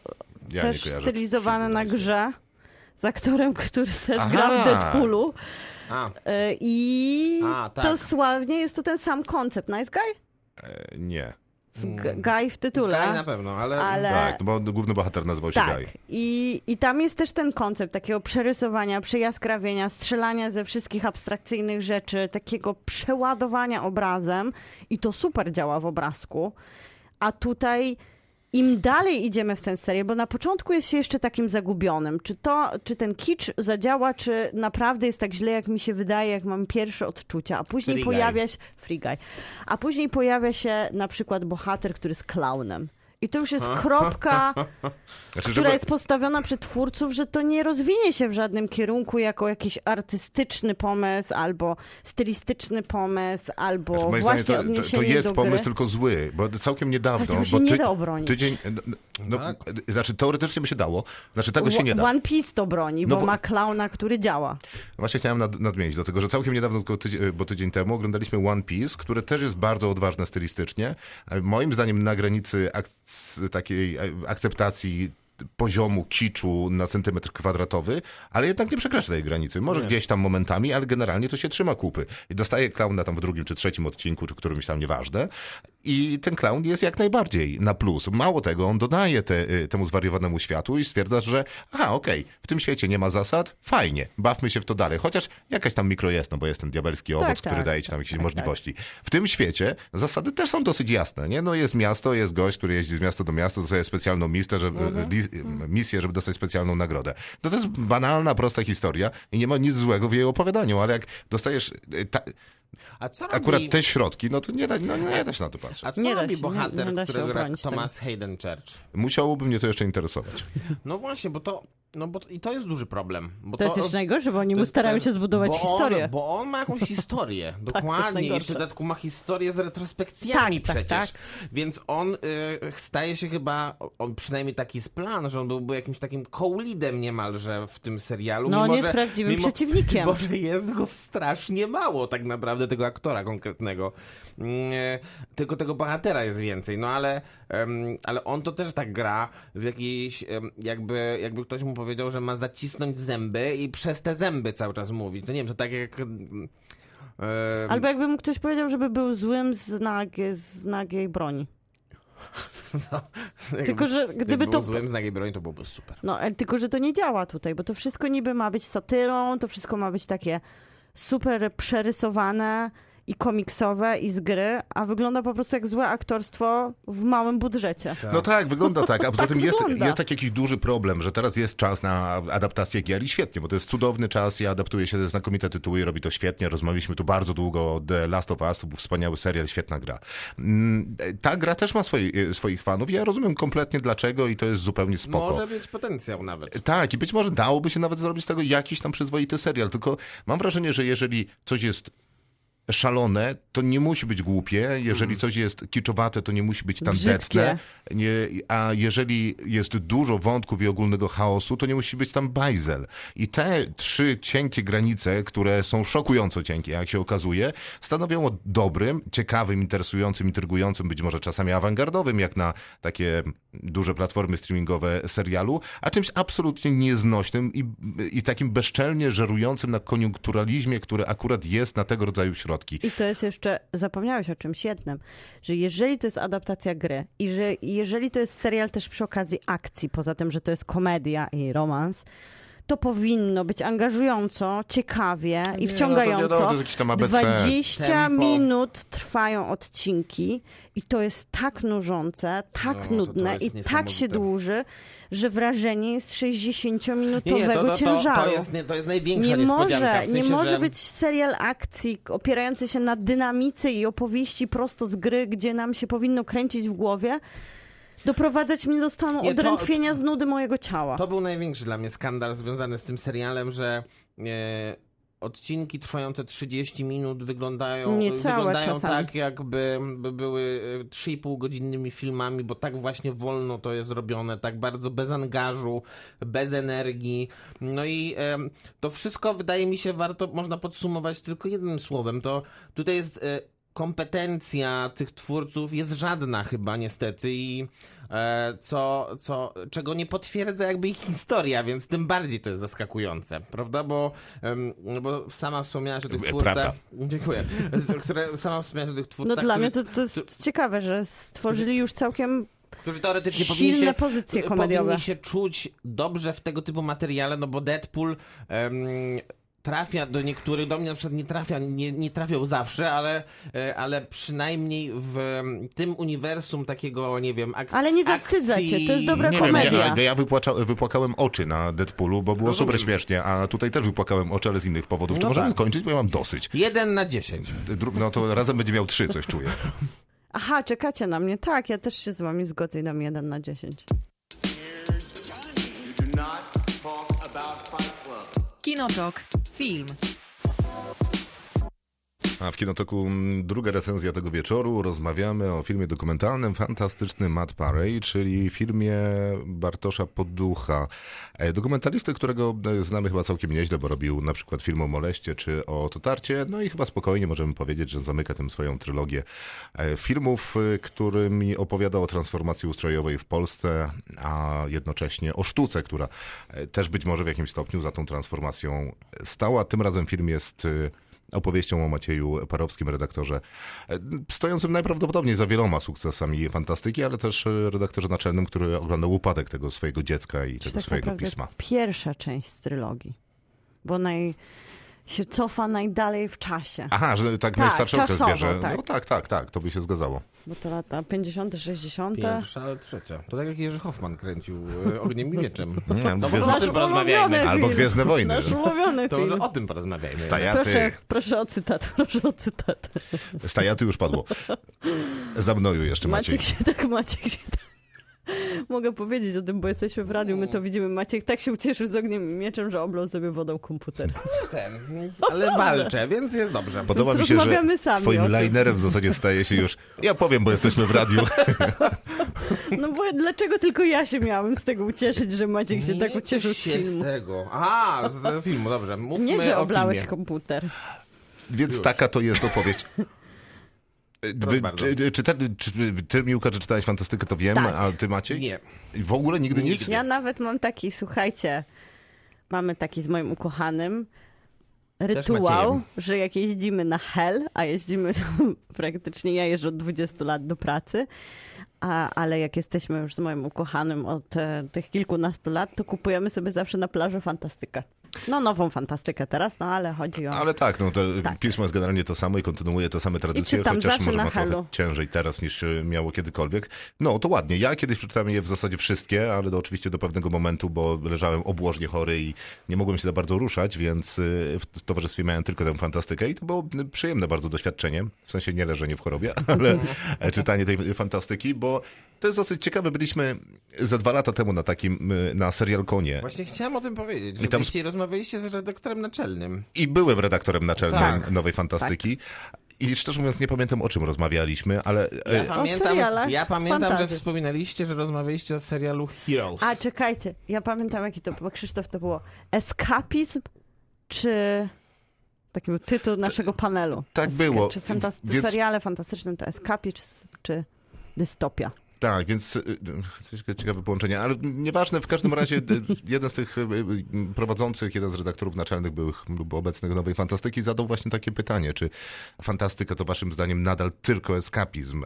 Ja też filmu na grze z aktorem, który też Aha. gra w Deadpoolu. A, E, I A, tak. to sławnie jest to ten sam koncept. Nice Guy? E, Nie. G- guy w tytule. Guy na pewno, ale... Ale Tak, bo główny bohater nazywał się tak. Guy. I, I tam jest też ten koncept takiego przerysowania, przejaskrawienia, strzelania ze wszystkich abstrakcyjnych rzeczy, takiego przeładowania obrazem i to super działa w obrazku. A tutaj im dalej idziemy w tę serię, bo na początku jest się jeszcze takim zagubionym, czy to, czy ten kicz zadziała, czy naprawdę jest tak źle, jak mi się wydaje, jak mam pierwsze odczucia, a później Free pojawia się, free guy, a później pojawia się na przykład bohater, który jest klaunem. I to już jest kropka, Znaczy, która żeby- jest postawiona przed twórców, że to nie rozwinie się w żadnym kierunku jako jakiś artystyczny pomysł, albo stylistyczny pomysł, albo Znaczy, właśnie to, to, odniesienie to jest do pomysł gry. tylko zły, bo całkiem niedawno. Ale tego się bo nie da obronić. Tydzień, no, no, Tak. Znaczy teoretycznie by się dało, znaczy tego się nie da. One Piece to broni, No bo wo- ma klauna, który działa. Właśnie chciałem nad, nadmienić do tego, że całkiem niedawno, tylko tydzień, bo tydzień temu oglądaliśmy One Piece, które też jest bardzo odważne stylistycznie. E, Moim zdaniem na granicy ak- takiej e, akceptacji poziomu kiczu na centymetr kwadratowy, ale jednak nie przekracza tej granicy. Może gdzieś tam momentami, ale generalnie to się trzyma kupy. I dostaje klauna tam w drugim czy trzecim odcinku, czy którymś tam, nieważne. I ten klaun jest jak najbardziej na plus. Mało tego, on dodaje te, y, temu zwariowanemu światu i stwierdza, że aha, okej, w tym świecie nie ma zasad, fajnie, bawmy się w to dalej. Chociaż jakaś tam mikro jest, no bo jest ten diabelski owoc, Tak, który tak, daje ci tam jakieś tak, możliwości. W tym świecie zasady też są dosyć jasne, nie? No jest miasto, jest gość, który jeździ z miasta do miasta, dostaje specjalną misję, żeby, Mhm. li, misję, żeby dostać specjalną nagrodę. No to jest banalna, prosta historia i nie ma nic złego w jej opowiadaniu, ale jak dostajesz y, ta, A co robi... akurat te środki, no to nie da, no nie da się na to patrzeć. A co Nie da robi się, bohater, nie- nie którego gra obronić tego. Thomas Hayden Church? Musiałoby mnie to jeszcze interesować. No właśnie, bo to... No bo to, i to jest duży problem. Bo To jest jeszcze najgorsze, bo oni to mu starają się zbudować bo historię. On, bo on ma jakąś historię, jest dokładnie. najgorsze. Jeszcze w dodatku ma historię z retrospekcjami Tak, tak, przecież. tak. Więc on y, staje się chyba, on przynajmniej taki jest plan, że on byłby jakimś takim co-leadem niemalże w tym serialu. No, on jest że- prawdziwym mimo, przeciwnikiem. Mimo, że jest go strasznie mało tak naprawdę, tego aktora konkretnego. Mm, e, tylko tego bohatera jest więcej. No ale, ale on to też tak gra w jakiejś, jakby, jakby ktoś mu powiedział, że ma zacisnąć zęby i przez te zęby cały czas mówić. No nie wiem, to tak jak... Albo jakby mu ktoś powiedział, żeby był złym z, nagie, z nagiej broni. co? Tylko, że Gdyby gdyby był to... złym z nagiej broni, to byłoby super. No, e, tylko, że to nie działa tutaj, bo to wszystko niby ma być satyrą, to wszystko ma być takie super przerysowane i komiksowe, i z gry, a wygląda po prostu jak złe aktorstwo w małym budżecie. No tak, wygląda tak. A poza Tak tym jest, wygląda. jest tak jakiś duży problem, że teraz jest czas na adaptację gier i świetnie, bo to jest cudowny czas i adaptuje się znakomite tytuły i robi to świetnie. Rozmawialiśmy tu bardzo długo o The Last of Us, to był wspaniały serial, świetna gra. Mm, Ta gra też ma swoi, swoich fanów. Ja rozumiem kompletnie dlaczego i to jest zupełnie spoko. Może mieć potencjał nawet. Tak, i być może dałoby się nawet zrobić z tego jakiś tam przyzwoity serial, tylko mam wrażenie, że jeżeli coś jest szalone, to nie musi być głupie, jeżeli coś jest kiczowate, to nie musi być tandetne, nie, a jeżeli jest dużo wątków i ogólnego chaosu, to nie musi być tam bajzel. I te trzy cienkie granice, które są szokująco cienkie, jak się okazuje, stanowią o dobrym, ciekawym, interesującym, intrygującym, być może czasami awangardowym, jak na takie duże platformy streamingowe serialu, a czymś absolutnie nieznośnym i, i takim bezczelnie żerującym na koniunkturalizmie, który akurat jest na tego rodzaju środki. I to jest jeszcze, zapomniałeś o czymś jednym, że jeżeli to jest adaptacja gry i że jeżeli to jest serial też przy okazji akcji, poza tym, że to jest komedia i romans, to powinno być angażująco, ciekawie i Nie, no to wciągająco. wiadomo, to tam ABC. 20 Tempo. minut trwają odcinki i to jest tak nużące, tak No, to- to nudne jest i tak się dłuży, że wrażenie jest 60-minutowego Nie, nie, to, to, to, ciężaru. to, jest, nie, to jest największa Nie może, w sensie, nie może że... być serial akcji opierający się na dynamice i opowieści prosto z gry, gdzie nam się powinno kręcić w głowie, doprowadzać mnie do stanu Nie, to- odrętwienia z nudy mojego ciała. To był największy dla mnie skandal związany z tym serialem, że e, odcinki trwające 30 minut wyglądają, wyglądają czasami. tak, jakby by były e, 3,5 godzinnymi filmami, bo tak właśnie wolno to jest robione, tak bardzo bez angażu, bez energii. No i e, to wszystko wydaje mi się warto, można podsumować tylko jednym słowem. To tutaj jest e, kompetencja tych twórców jest żadna chyba niestety i e, co, co, czego nie potwierdza jakby ich historia, więc tym bardziej to jest zaskakujące, prawda? Bo, em, no bo sama wspomniałaś o tych E, twórcach. prawda. Dziękuję. Które, sama wspomniałaś o tych No twórcach, dla którzy, mnie to, to jest ciekawe, że stworzyli już całkiem którzy teoretycznie powinni silne się, pozycje komediowe. powinni się czuć dobrze w tego typu materiale, no bo Deadpool em, trafia do niektórych, do mnie na przykład nie trafia, nie, nie trafiał zawsze, ale, e, ale przynajmniej w tym uniwersum takiego, nie wiem, ak- Ale nie zawstydza akcji... cię, to jest dobra Nie wiem, komedia. ja, ja wypłacza, wypłakałem oczy na Deadpoolu, bo było Rozumiem. super śmiesznie, a tutaj też wypłakałem oczy, ale z innych powodów. Czy No możemy tak. skończyć, bo ja mam dosyć. Jeden na dziesięć. No to razem będzie miał trzy, coś czuję. Aha, czekacie na mnie. Tak, ja też się z wami zgodzę i dam 1 na 10. Kinotok. Film. A w Kinotoku mm, druga recenzja tego wieczoru. Rozmawiamy o filmie dokumentalnym Fantastyczny Matt Parey, czyli filmie Bartosza Poducha. E, Dokumentalisty, którego e, znamy chyba całkiem nieźle, bo robił na przykład film o moleście czy o Totarcie. No i chyba spokojnie możemy powiedzieć, że zamyka tym swoją trylogię e, filmów, którymi opowiada o transformacji ustrojowej w Polsce, a jednocześnie o sztuce, która też być może w jakimś stopniu za tą transformacją stała. Tym razem film jest opowieścią o Macieju Parowskim, redaktorze e, stojącym najprawdopodobniej za wieloma sukcesami fantastyki, ale też e, redaktorze naczelnym, który oglądał upadek tego swojego dziecka i Czy tego tak swojego pisma. pierwsza część z trylogii. Bo naj... się cofa najdalej w czasie. Aha, że tak, Tak, najstarszy okres bierze. tak. No tak, tak, tak, to by się zgadzało. Bo to lata 50., 60. Pierwsza, ale trzecia. To tak jak Jerzy Hoffman kręcił e, Ogniem i Mieczem. Mm, No bo Gwiezdne- o tym porozmawiajmy. Albo. Gwiezdne Wojny. Nasz ulubiony To film. może o tym porozmawiajmy. Stajaty. Proszę, proszę o cytat, proszę o cytat. Stajaty już padło. Za mną jeszcze Maciej. Maciek się tak, Maciek się tak... Mogę powiedzieć o tym, bo jesteśmy w radiu, my to widzimy. Maciek tak się ucieszył z ogniem i mieczem, że oblał sobie wodą komputer. Ten, ale walczę, więc jest dobrze. Podoba mi się, że rozmawiamy sami twoim tym. linerem w zasadzie staje się już... Ja powiem, bo jesteśmy w radiu. No bo dlaczego tylko ja się miałam z tego ucieszyć, że Maciek się tak Nie ucieszył z się z filmu? tego. A, z filmu, dobrze. Mówmy Nie, że oblałeś komputer. Więc Już. taka to jest opowieść. Wy, bardzo. czy, czy, ty, czy ty, Miłka, czy czytałeś fantastykę, to wiem, Tak. a ty Maciej? Nie. W ogóle nigdy nic? Nigdy. Ja nawet mam taki, słuchajcie, mamy taki z moim ukochanym rytuał, że jak jeździmy na hel, a jeździmy praktycznie, ja jeżdżę od 20 lat do pracy, a, ale jak jesteśmy już z moim ukochanym od e, tych kilkunastu lat, to kupujemy sobie zawsze na plaży fantastykę. No nową fantastykę teraz, no ale chodzi o... Ale tak, no to Tak. pismo jest generalnie to samo i kontynuuje te same tradycje, chociaż może ma trochę ciężej teraz niż miało kiedykolwiek. No to ładnie. Ja kiedyś przeczytałem je w zasadzie wszystkie, ale do, oczywiście do pewnego momentu, bo leżałem obłożnie chory i nie mogłem się za bardzo ruszać, więc e, w towarzystwie miałem tylko tę fantastykę i to było e, przyjemne bardzo doświadczenie. W sensie nie leżenie w chorobie, ale e, czytanie tej fantastyki, bo to jest dosyć ciekawe. Byliśmy ze dwa lata temu na takim, e, na serial konie. Właśnie chciałem o tym powiedzieć, że I tam- tam... rozmawialiście z redaktorem naczelnym. I byłem redaktorem naczelnym Tak. Nowej Fantastyki. I szczerze mówiąc nie pamiętam o czym rozmawialiśmy, ale Ja pamiętam, serialach ja pamiętam że wspominaliście, że rozmawialiście o serialu Heroes. A, czekajcie, ja pamiętam jaki to był, Krzysztof, to było eskapizm, czy... Taki był tytuł naszego panelu. tak było. Czy fantas- Więc- seriale fantastyczne to eskapizm, czy dystopia? Tak, więc y, y, ciekawe połączenie, ale nieważne, w każdym razie y, jeden z tych prowadzących, jeden z redaktorów naczelnych byłych lub obecnych Nowej Fantastyki zadał właśnie takie pytanie, czy fantastyka to waszym zdaniem nadal tylko eskapizm?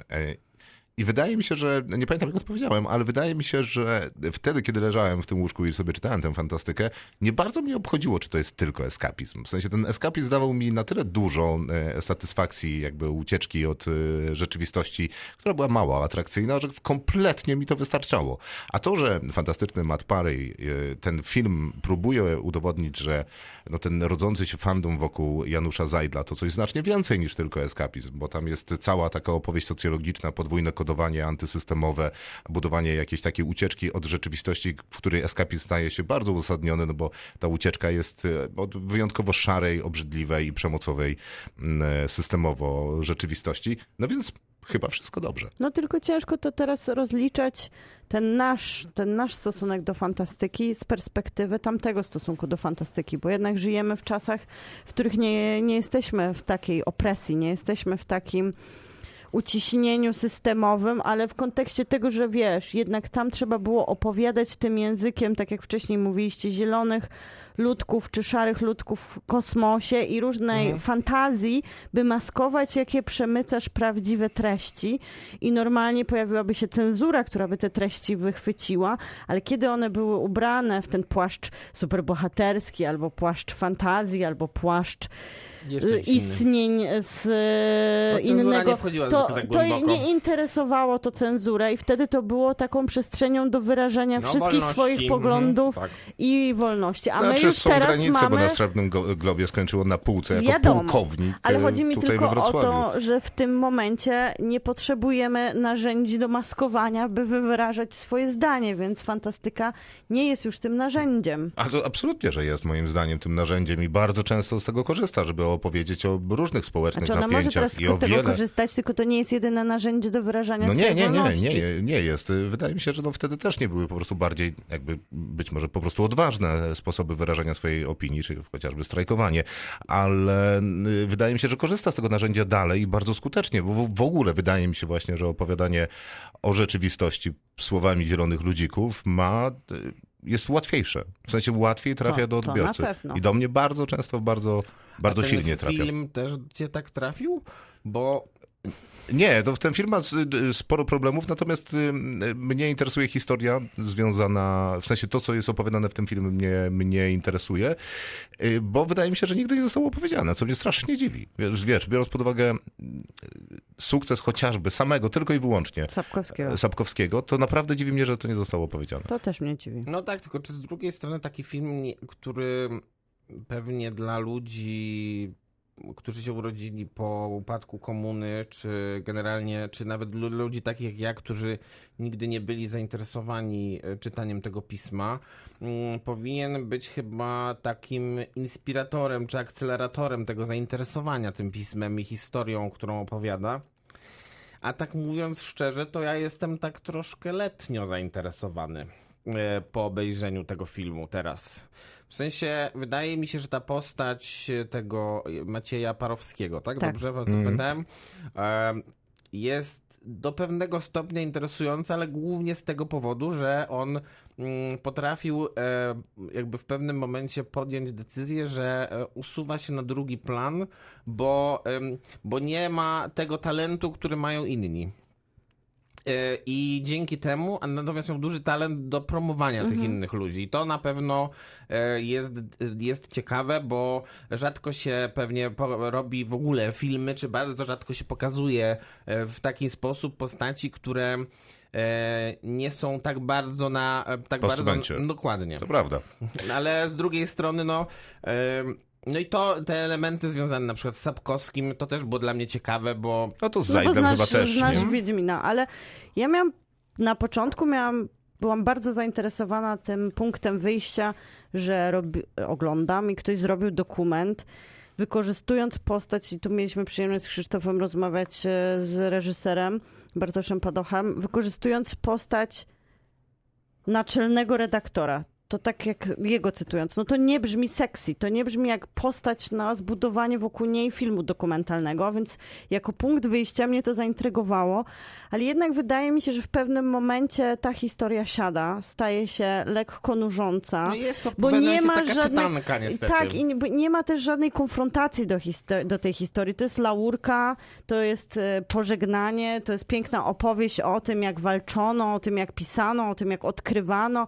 I wydaje mi się, że, nie pamiętam jak odpowiedziałem, ale wydaje mi się, że wtedy, kiedy leżałem w tym łóżku i sobie czytałem tę fantastykę, nie bardzo mnie obchodziło, czy to jest tylko eskapizm. W sensie ten eskapizm dawał mi na tyle dużo e, satysfakcji, jakby ucieczki od e, rzeczywistości, która była mała, atrakcyjna, że kompletnie mi to wystarczało. A to, że fantastyczny Matt Parry, e, ten film próbuje udowodnić, że no, ten rodzący się fandom wokół Janusza Zajdla to coś znacznie więcej niż tylko eskapizm, bo tam jest cała taka opowieść socjologiczna, podwójne kodowanie antysystemowe, budowanie jakiejś takiej ucieczki od rzeczywistości, w której eskapizm staje się bardzo uzasadniony, no bo ta ucieczka jest e, od wyjątkowo szarej, obrzydliwej i przemocowej mm, systemowo rzeczywistości. No więc chyba wszystko dobrze. No tylko ciężko to teraz rozliczać ten nasz, ten nasz stosunek do fantastyki z perspektywy tamtego stosunku do fantastyki, bo jednak żyjemy w czasach, w których nie, nie jesteśmy w takiej opresji, nie jesteśmy w takim uciśnieniu systemowym, ale w kontekście tego, że wiesz, jednak tam trzeba było opowiadać tym językiem, tak jak wcześniej mówiliście, zielonych ludków czy szarych ludków w kosmosie i różnej fantazji, by maskować, jakie przemycasz prawdziwe treści. I normalnie pojawiłaby się cenzura, która by te treści wychwyciła, ale kiedy one były ubrane w ten płaszcz superbohaterski, albo płaszcz fantazji, albo płaszcz Istnień z No, innego, to, tak to nie interesowało to cenzurę i wtedy to było taką przestrzenią do wyrażania No, wszystkich wolności. swoich poglądów Mhm, tak. i wolności. A my Znaczy już są teraz granice, mamy... bo na Srebrnym Globie skończyło na półce jako Wiadomo, pułkownik Ale e, chodzi mi tylko o to, że w tym momencie nie potrzebujemy narzędzi do maskowania, by wyrażać swoje zdanie, więc fantastyka nie jest już tym narzędziem. A to absolutnie, że jest moim zdaniem tym narzędziem i bardzo często z tego korzysta, żeby opowiedzieć o różnych społecznych Znaczy ona może napięciach teraz i o z tego wiele... korzystać, tylko to nie jest jedyne narzędzie do wyrażania No nie, swojej nie, nie, nie, nie jest. Wydaje mi się, że no wtedy też nie były po prostu bardziej, jakby być może po prostu odważne sposoby wyrażania swojej opinii, czy chociażby strajkowanie, ale y, wydaje mi się, że korzysta z tego narzędzia dalej i bardzo skutecznie, bo w- w ogóle wydaje mi się właśnie, że opowiadanie o rzeczywistości słowami zielonych ludzików ma y, jest łatwiejsze. W sensie łatwiej trafia To- do to na odbiorcy. pewno. I do mnie bardzo często, bardzo, bardzo A ten silnie trafia. film też cię tak trafił? Bo Nie, to ten film ma sporo problemów, natomiast y, mnie interesuje historia związana, w sensie to, co jest opowiadane w tym filmie mnie, mnie interesuje, y, bo wydaje mi się, że nigdy nie zostało opowiedziane, co mnie strasznie dziwi. Wiesz, wiesz biorąc pod uwagę y, sukces chociażby samego, tylko i wyłącznie Sapkowskiego. Sapkowskiego, to naprawdę dziwi mnie, że to nie zostało opowiedziane. To też mnie dziwi. No tak, tylko czy z drugiej strony taki film, który pewnie dla ludzi, którzy się urodzili po upadku komuny, czy generalnie, czy nawet lu- ludzi takich jak ja, którzy nigdy nie byli zainteresowani e, czytaniem tego pisma, mm, powinien być chyba takim inspiratorem czy akceleratorem tego zainteresowania tym pismem i historią, którą opowiada. A tak mówiąc szczerze, to ja jestem tak troszkę letnio zainteresowany e, po obejrzeniu tego filmu teraz. W sensie, wydaje mi się, że ta postać tego Macieja Parowskiego, tak? Tak. Dobrze was zapytałem? E, Jest do pewnego stopnia interesująca, ale głównie z tego powodu, że on mm, potrafił e, jakby w pewnym momencie podjąć decyzję, że e, usuwa się na drugi plan, bo, bo nie ma tego talentu, który mają inni. E, I dzięki temu, a natomiast miał duży talent do promowania tych innych ludzi. I to na pewno e, jest, jest ciekawe, bo rzadko się pewnie robi w ogóle filmy, czy bardzo rzadko się pokazuje e, w taki sposób postaci, które nie są tak bardzo na. Tak Postumencie. bardzo, dokładnie. To prawda. Ale z drugiej strony, no. No i to, te elementy związane na przykład z Sapkowskim, to też było dla mnie ciekawe, bo No to z No bo Zajdem znasz, chyba też, znasz nie? Wiedźmina, ale ja miałam, na początku miałam, byłam bardzo zainteresowana tym punktem wyjścia, że robi, oglądam i ktoś zrobił dokument, wykorzystując postać, i tu mieliśmy przyjemność z Krzysztofem rozmawiać e, z reżyserem Bartoszem Padochem, wykorzystując postać naczelnego redaktora. To tak jak jego cytując, no to nie brzmi sexy, to nie brzmi jak postać na zbudowanie wokół niej filmu dokumentalnego, więc jako punkt wyjścia mnie to zaintrygowało, ale jednak wydaje mi się, że w pewnym momencie ta historia siada, staje się lekko nużąca. no jest to Bo nie ma żadnej. Tak, i nie, ma też żadnej konfrontacji do, do tej historii. To jest laurka, to jest e, pożegnanie, to jest piękna opowieść o tym, jak walczono, o tym, jak pisano, o tym, jak odkrywano.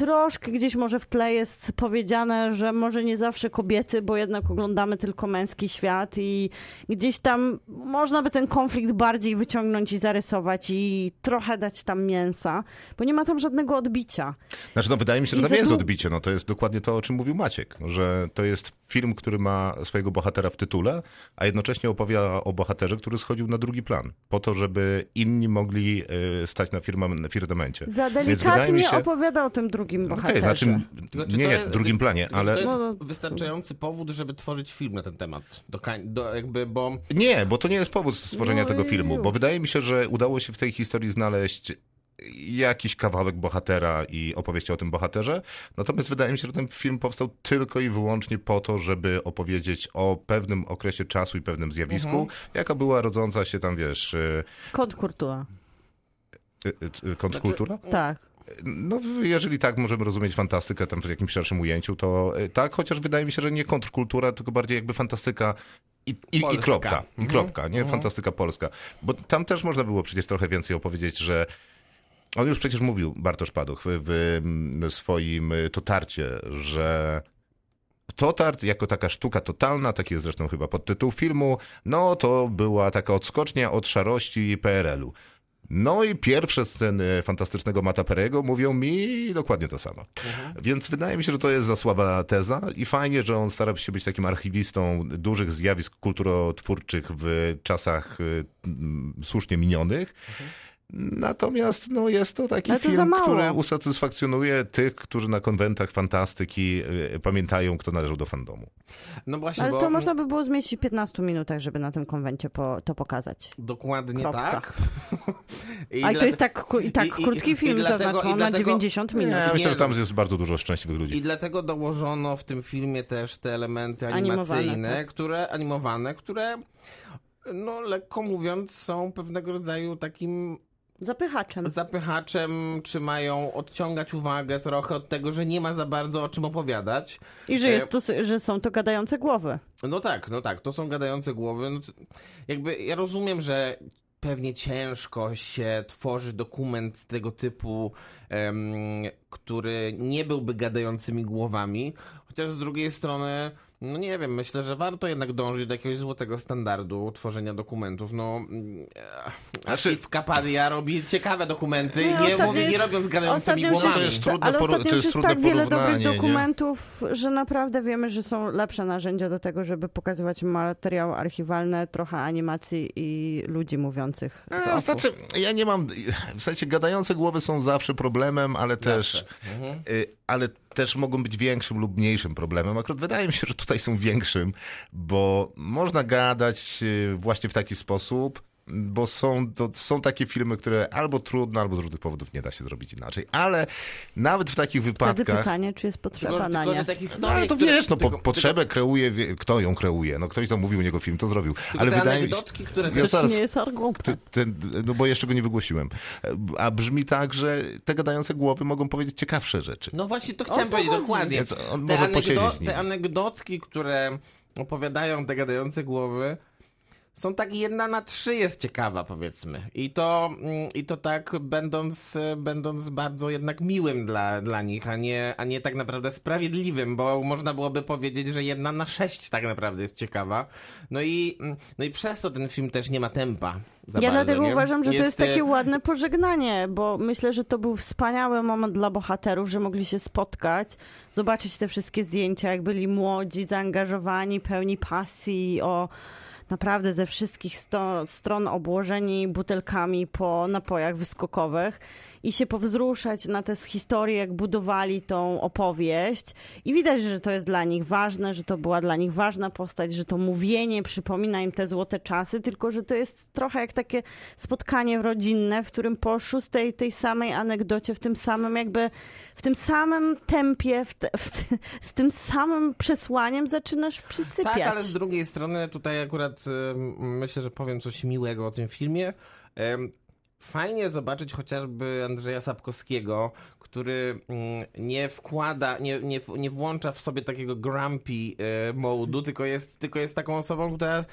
Troszkę gdzieś może w tle jest powiedziane, że może nie zawsze kobiety, bo jednak oglądamy tylko męski świat i gdzieś tam można by ten konflikt bardziej wyciągnąć i zarysować i trochę dać tam mięsa, bo nie ma tam żadnego odbicia. Znaczy, no wydaje mi się, że I tam jest odbicie. No to jest dokładnie to, o czym mówił Maciek. Że to jest film, który ma swojego bohatera w tytule, a jednocześnie opowiada o bohaterze, który schodził na drugi plan. Po to, żeby inni mogli y, stać na, firma, na firmamencie. Za delikatnie się... opowiada o tym drugim Okej, bohaterze. znaczy, Tylko czy nie, to nie, w drugim planie, ale... To jest No, no. wystarczający powód, żeby tworzyć film na ten temat. Do, do jakby, bo Nie, bo to nie jest powód stworzenia No tego filmu, już. bo wydaje mi się, że udało się w tej historii znaleźć jakiś kawałek bohatera i opowieści o tym bohaterze. Natomiast wydaje mi się, że ten film powstał tylko i wyłącznie po to, żeby opowiedzieć o pewnym okresie czasu i pewnym zjawisku, jaka była rodząca się tam, wiesz, y, Kontrkultura. y, y, kontrkultura? Tak. No, jeżeli tak możemy rozumieć fantastykę tam w jakimś szerszym ujęciu, to y, tak, chociaż wydaje mi się, że nie kontrkultura, tylko bardziej jakby fantastyka i, i, i kropka. I Mhm. kropka, nie? Fantastyka polska. Bo tam też można było przecież trochę więcej opowiedzieć, że on już przecież mówił, Bartosz Paduch, w, w swoim y, Totarcie, że Totart jako taka sztuka totalna, taki jest zresztą chyba podtytuł filmu, no to była taka odskocznia od szarości PRL-u. No i pierwsze sceny fantastycznego Mata Perego mówią mi dokładnie to samo. Więc wydaje mi się, że to jest za słaba teza i fajnie, że on stara się być takim archiwistą dużych zjawisk kulturotwórczych w czasach y, słusznie minionych. Natomiast no, jest to taki Ale to film, który usatysfakcjonuje tych, którzy na konwentach fantastyki y, pamiętają, kto należał do fandomu. no właśnie, Ale bo to można by było zmieścić w 15 minutach, żeby na tym konwencie po, to pokazać. dokładnie Kropka. tak. I A i to jest tak, i tak i- i- krótki i film, dlatego- i na dlatego- 90 minut. Ja myślę, nie, że tam no. jest bardzo dużo szczęśliwych ludzi. I dlatego dołożono w tym filmie też te elementy Animowane, animacyjne, tak. które animowane, które no lekko mówiąc są pewnego rodzaju takim Zapychaczem. zapychaczem, czy mają odciągać uwagę trochę od tego, że nie ma za bardzo o czym opowiadać. I że, E, jest to, że są to gadające głowy. No tak, no tak, to są gadające głowy. No, jakby ja rozumiem, że pewnie ciężko się tworzy dokument tego typu, em, który nie byłby gadającymi głowami, chociaż z drugiej strony, no nie wiem, myślę, że warto jednak dążyć do jakiegoś złotego standardu tworzenia dokumentów. No, mm, e, Znaczy- Asif Kapadia robi ciekawe dokumenty, Nie, nie, mówię, nie jest- robiąc gadającymi głowami. To jest trudne ale poru- ostatnio to już jest jest tak wiele dobrych porównanie, nie? dokumentów, że naprawdę wiemy, że są lepsze narzędzia do tego, żeby pokazywać materiały archiwalne, trochę animacji i ludzi mówiących A, ofu. znaczy, ja nie mam. W sensie gadające głowy są zawsze problemem, ale też. Mhm. y, Ale też mogą być większym lub mniejszym problemem. Akurat wydaje mi się, że tutaj są większym, bo można gadać y, właśnie w taki sposób, bo są, to są takie filmy, które albo trudno, albo z różnych powodów nie da się zrobić inaczej. Ale nawet w takich Wtedy wypadkach. pytanie, czy jest potrzeba Tylko, na tylko, nie. te No, ale to które, wiesz, no po, tylko- potrzebę kreuje, wie, kto ją kreuje. No ktoś zamówił u niego film, to zrobił. tylko Ale wydaje mi się. anegdotki, które Ja zaraz- nie jest argument. Ty, ten, no bo jeszcze go nie wygłosiłem. A brzmi tak, że te gadające głowy mogą powiedzieć ciekawsze rzeczy. No właśnie to chciałem to powiedzieć chodzi. dokładnie. Więc on Te, może anegdo- te anegdotki, które opowiadają te gadające głowy, są tak jedna na trzy jest ciekawa, powiedzmy. I to, mm, i to tak będąc, będąc bardzo jednak miłym dla, dla nich, a nie, a nie tak naprawdę sprawiedliwym, bo można byłoby powiedzieć, że jedna na sześć tak naprawdę jest ciekawa. No i, mm, no i przez to ten film też nie ma tempa. Ja bardzo, dlatego nie? uważam, że to jest e, takie ładne pożegnanie, bo myślę, że to był wspaniały moment dla bohaterów, że mogli się spotkać, zobaczyć te wszystkie zdjęcia, jak byli młodzi, zaangażowani, pełni pasji, o naprawdę ze wszystkich sto, stron obłożeni butelkami po napojach wyskokowych i się powzruszać na te historie, jak budowali tą opowieść. I widać, że to jest dla nich ważne, że to była dla nich ważna postać, że to mówienie przypomina im te złote czasy, tylko że to jest trochę jak takie spotkanie rodzinne, w którym po szóstej tej samej anegdocie, w tym samym jakby, w tym samym tempie, te, w, z tym samym przesłaniem zaczynasz przysypiać. Tak, ale z drugiej strony tutaj akurat ym, myślę, że powiem coś miłego o tym filmie. Fajnie zobaczyć chociażby Andrzeja Sapkowskiego, który mm, nie wkłada, nie, nie, nie włącza w sobie takiego grumpy e, modu, tylko jest, tylko jest taką osobą, która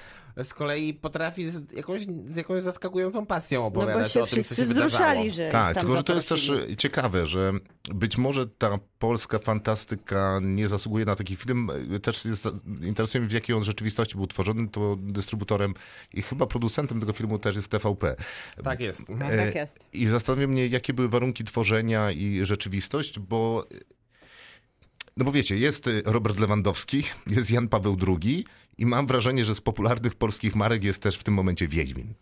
z kolei potrafi z jakąś, z jakąś zaskakującą pasją No opowiadać bo się o tym, co wszyscy się wydarzało. wzruszali, że Tak, tylko że to jest też e, ciekawe, że być może ta polska fantastyka nie zasługuje na taki film. E, Też jest, interesuje mnie, w jakiej on rzeczywistości był tworzony. To dystrybutorem i chyba producentem tego filmu też jest TVP. Tak jest. E, Tak jest. I zastanawia mnie, jakie były warunki tworzenia i rzeczywistość, bo. No bo wiecie, jest Robert Lewandowski, jest Jan Paweł II i mam wrażenie, że z popularnych polskich marek jest też w tym momencie Wiedźmin.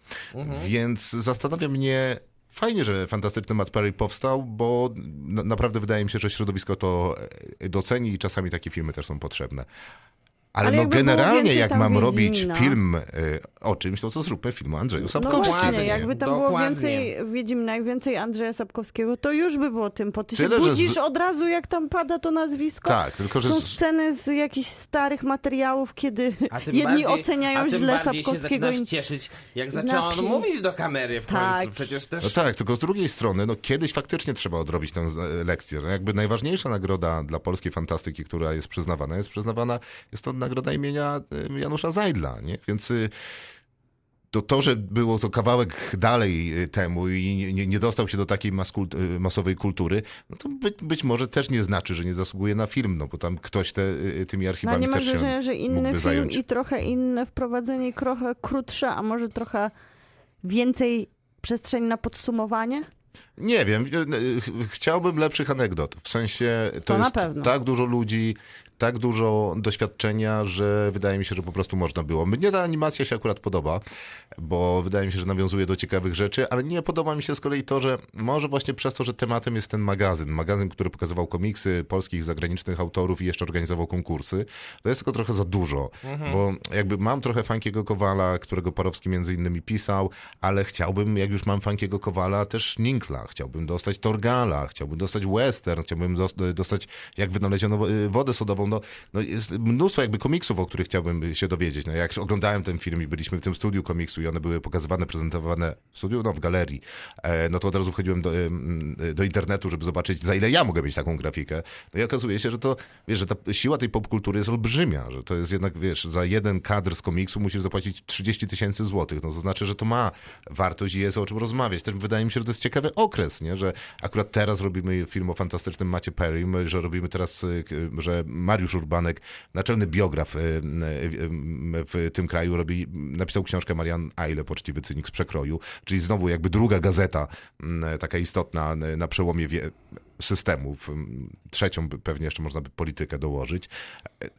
Więc zastanawia mnie. Fajnie, że fantastyczny Matt Perry powstał, bo na, naprawdę wydaje mi się, że środowisko to e, doceni i czasami takie filmy też są potrzebne. Ale, Ale no było generalnie, jak mam robić Wiedźmina. film e, o czymś, to co zróbmy film o Andrzeju No Sapkowskim. właśnie, Dokładnie, jakby tam było dokładnie. więcej Wiedźmina i więcej Andrzeja Sapkowskiego, to już by było tym, bo ty Tyle, się budzisz z- od razu, jak tam pada to nazwisko. Tak, tylko że Są sceny z jakichś starych materiałów, kiedy jedni bardziej, oceniają a źle się Sapkowskiego. zaczynasz i- cieszyć, jak zaczęła on mówić do kamery w końcu. Tak. Przecież też No tak, tylko z drugiej strony, no kiedyś faktycznie trzeba odrobić tę e, lekcję. No jakby najważniejsza nagroda dla polskiej fantastyki, która jest przyznawana, jest przyznawana, jest to nagroda imienia e, Janusza Zajdla, nie? Więc y, to, to, że było to kawałek dalej y, temu i nie, nie dostał się do takiej y, masowej kultury, no to być, być może też nie znaczy, że nie zasługuje na film, no bo tam ktoś te, y, tymi No archiwami nie masz też się wrażenia, że inny film zająć. i trochę inne wprowadzenie, trochę krótsze, a może trochę więcej przestrzeni na podsumowanie? Nie wiem, ch- chciałbym lepszych anegdot. W sensie to, To jest tak dużo ludzi, tak dużo doświadczenia, że wydaje mi się, że po prostu można było. Mnie ta animacja się akurat podoba, bo wydaje mi się, że nawiązuje do ciekawych rzeczy, ale nie podoba mi się z kolei to, że może właśnie przez to, że tematem jest ten magazyn, magazyn, który pokazywał komiksy polskich, zagranicznych autorów i jeszcze organizował konkursy, to jest tylko trochę za dużo, bo jakby mam trochę Funkiego Kowala, którego Parowski między innymi pisał, ale chciałbym, jak już mam Funkiego Kowala, też Ninkla, chciałbym dostać Torgala, chciałbym dostać Western, chciałbym dos- dostać, jak wynaleziono wodę sodową, no, no jest mnóstwo jakby komiksów, o których chciałbym się dowiedzieć. No, jak oglądałem ten film i byliśmy w tym studiu komiksu i one były pokazywane, prezentowane w studiu, no w galerii, e, no to od razu wchodziłem do, do internetu, żeby zobaczyć, za ile ja mogę mieć taką grafikę. No i okazuje się, że to, wiesz, że ta siła tej popkultury jest olbrzymia, że to jest jednak, wiesz, za jeden kadr z komiksu musisz zapłacić 30 tysięcy złotych. No to znaczy, że to ma wartość i jest o czym rozmawiać. Też wydaje mi się, że to jest ciekawy okres, nie? że akurat teraz robimy film o fantastycznym Macie Perrym, że robimy teraz, k- że Mariusz Urbanek, naczelny biograf y, y, y, w tym kraju, robi, napisał książkę Marian Eile, Poczciwy Cynik z Przekroju, czyli znowu jakby druga gazeta, mm, taka istotna na przełomie wie, systemów. Trzecią pewnie jeszcze można by politykę dołożyć.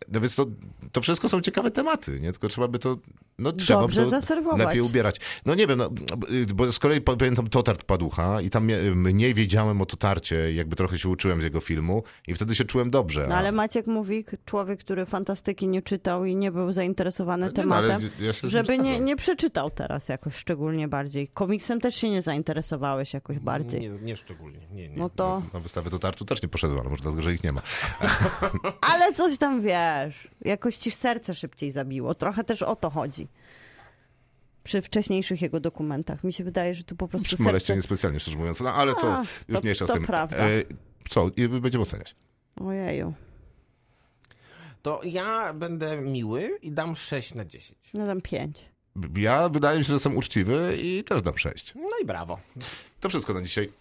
No więc to, to wszystko są ciekawe tematy, nie? Tylko trzeba by to, no trzeba Dobrze by to zaserwować. lepiej ubierać. No nie wiem, no, y, bo z kolei pa- pamiętam Totart Paducha i tam mniej wiedziałem o Totarcie, jakby trochę się uczyłem z jego filmu i wtedy się czułem dobrze. No a- ale Maciek mówi, człowiek, który fantastyki nie czytał i nie był zainteresowany no, ale tematem, ja żeby nie, nie przeczytał teraz jakoś szczególnie bardziej. Komiksem też się nie zainteresowałeś jakoś bardziej. Nie, nie szczególnie. Nie, nie. No to, Wystawę Totartu też nie poszedłem, ale może dlatego, że ich nie ma. ale coś tam wiesz, jakoś ci serce szybciej zabiło. Trochę też o to chodzi. Przy wcześniejszych jego dokumentach. Mi się wydaje, że tu po prostu Przy serce... niespecjalnie, szczerze mówiąc. No ale to A, już to- mniejsza z to tym. prawda. E, co? I Będziemy oceniać. Ojeju. To ja będę miły i dam 6 na 10. No tam pięć. Ja wydaje mi się, że jestem uczciwy i też dam 6. No i brawo. To wszystko na dzisiaj.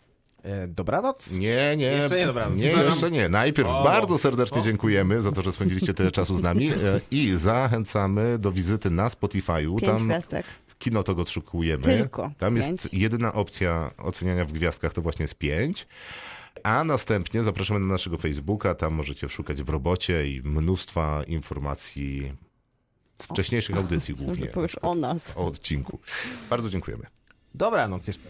E, dobranoc? Nie, nie. Jeszcze nie, dobranoc. Nie, jeszcze nie. Najpierw O, bardzo serdecznie dziękujemy za to, że spędziliście tyle czasu z nami e, i zachęcamy do wizyty na Spotify'u. Pięć Tam gwiazdek. kino to go odszukujemy. Tylko Tam jest pięć. jedyna opcja oceniania w gwiazdkach, to właśnie jest 5. A następnie zapraszamy na naszego Facebooka, tam możecie szukać w robocie i mnóstwa informacji z wcześniejszych audycji Myślę, głównie. powiesz o nas. O odcinku. Bardzo dziękujemy. Dobranoc jeszcze.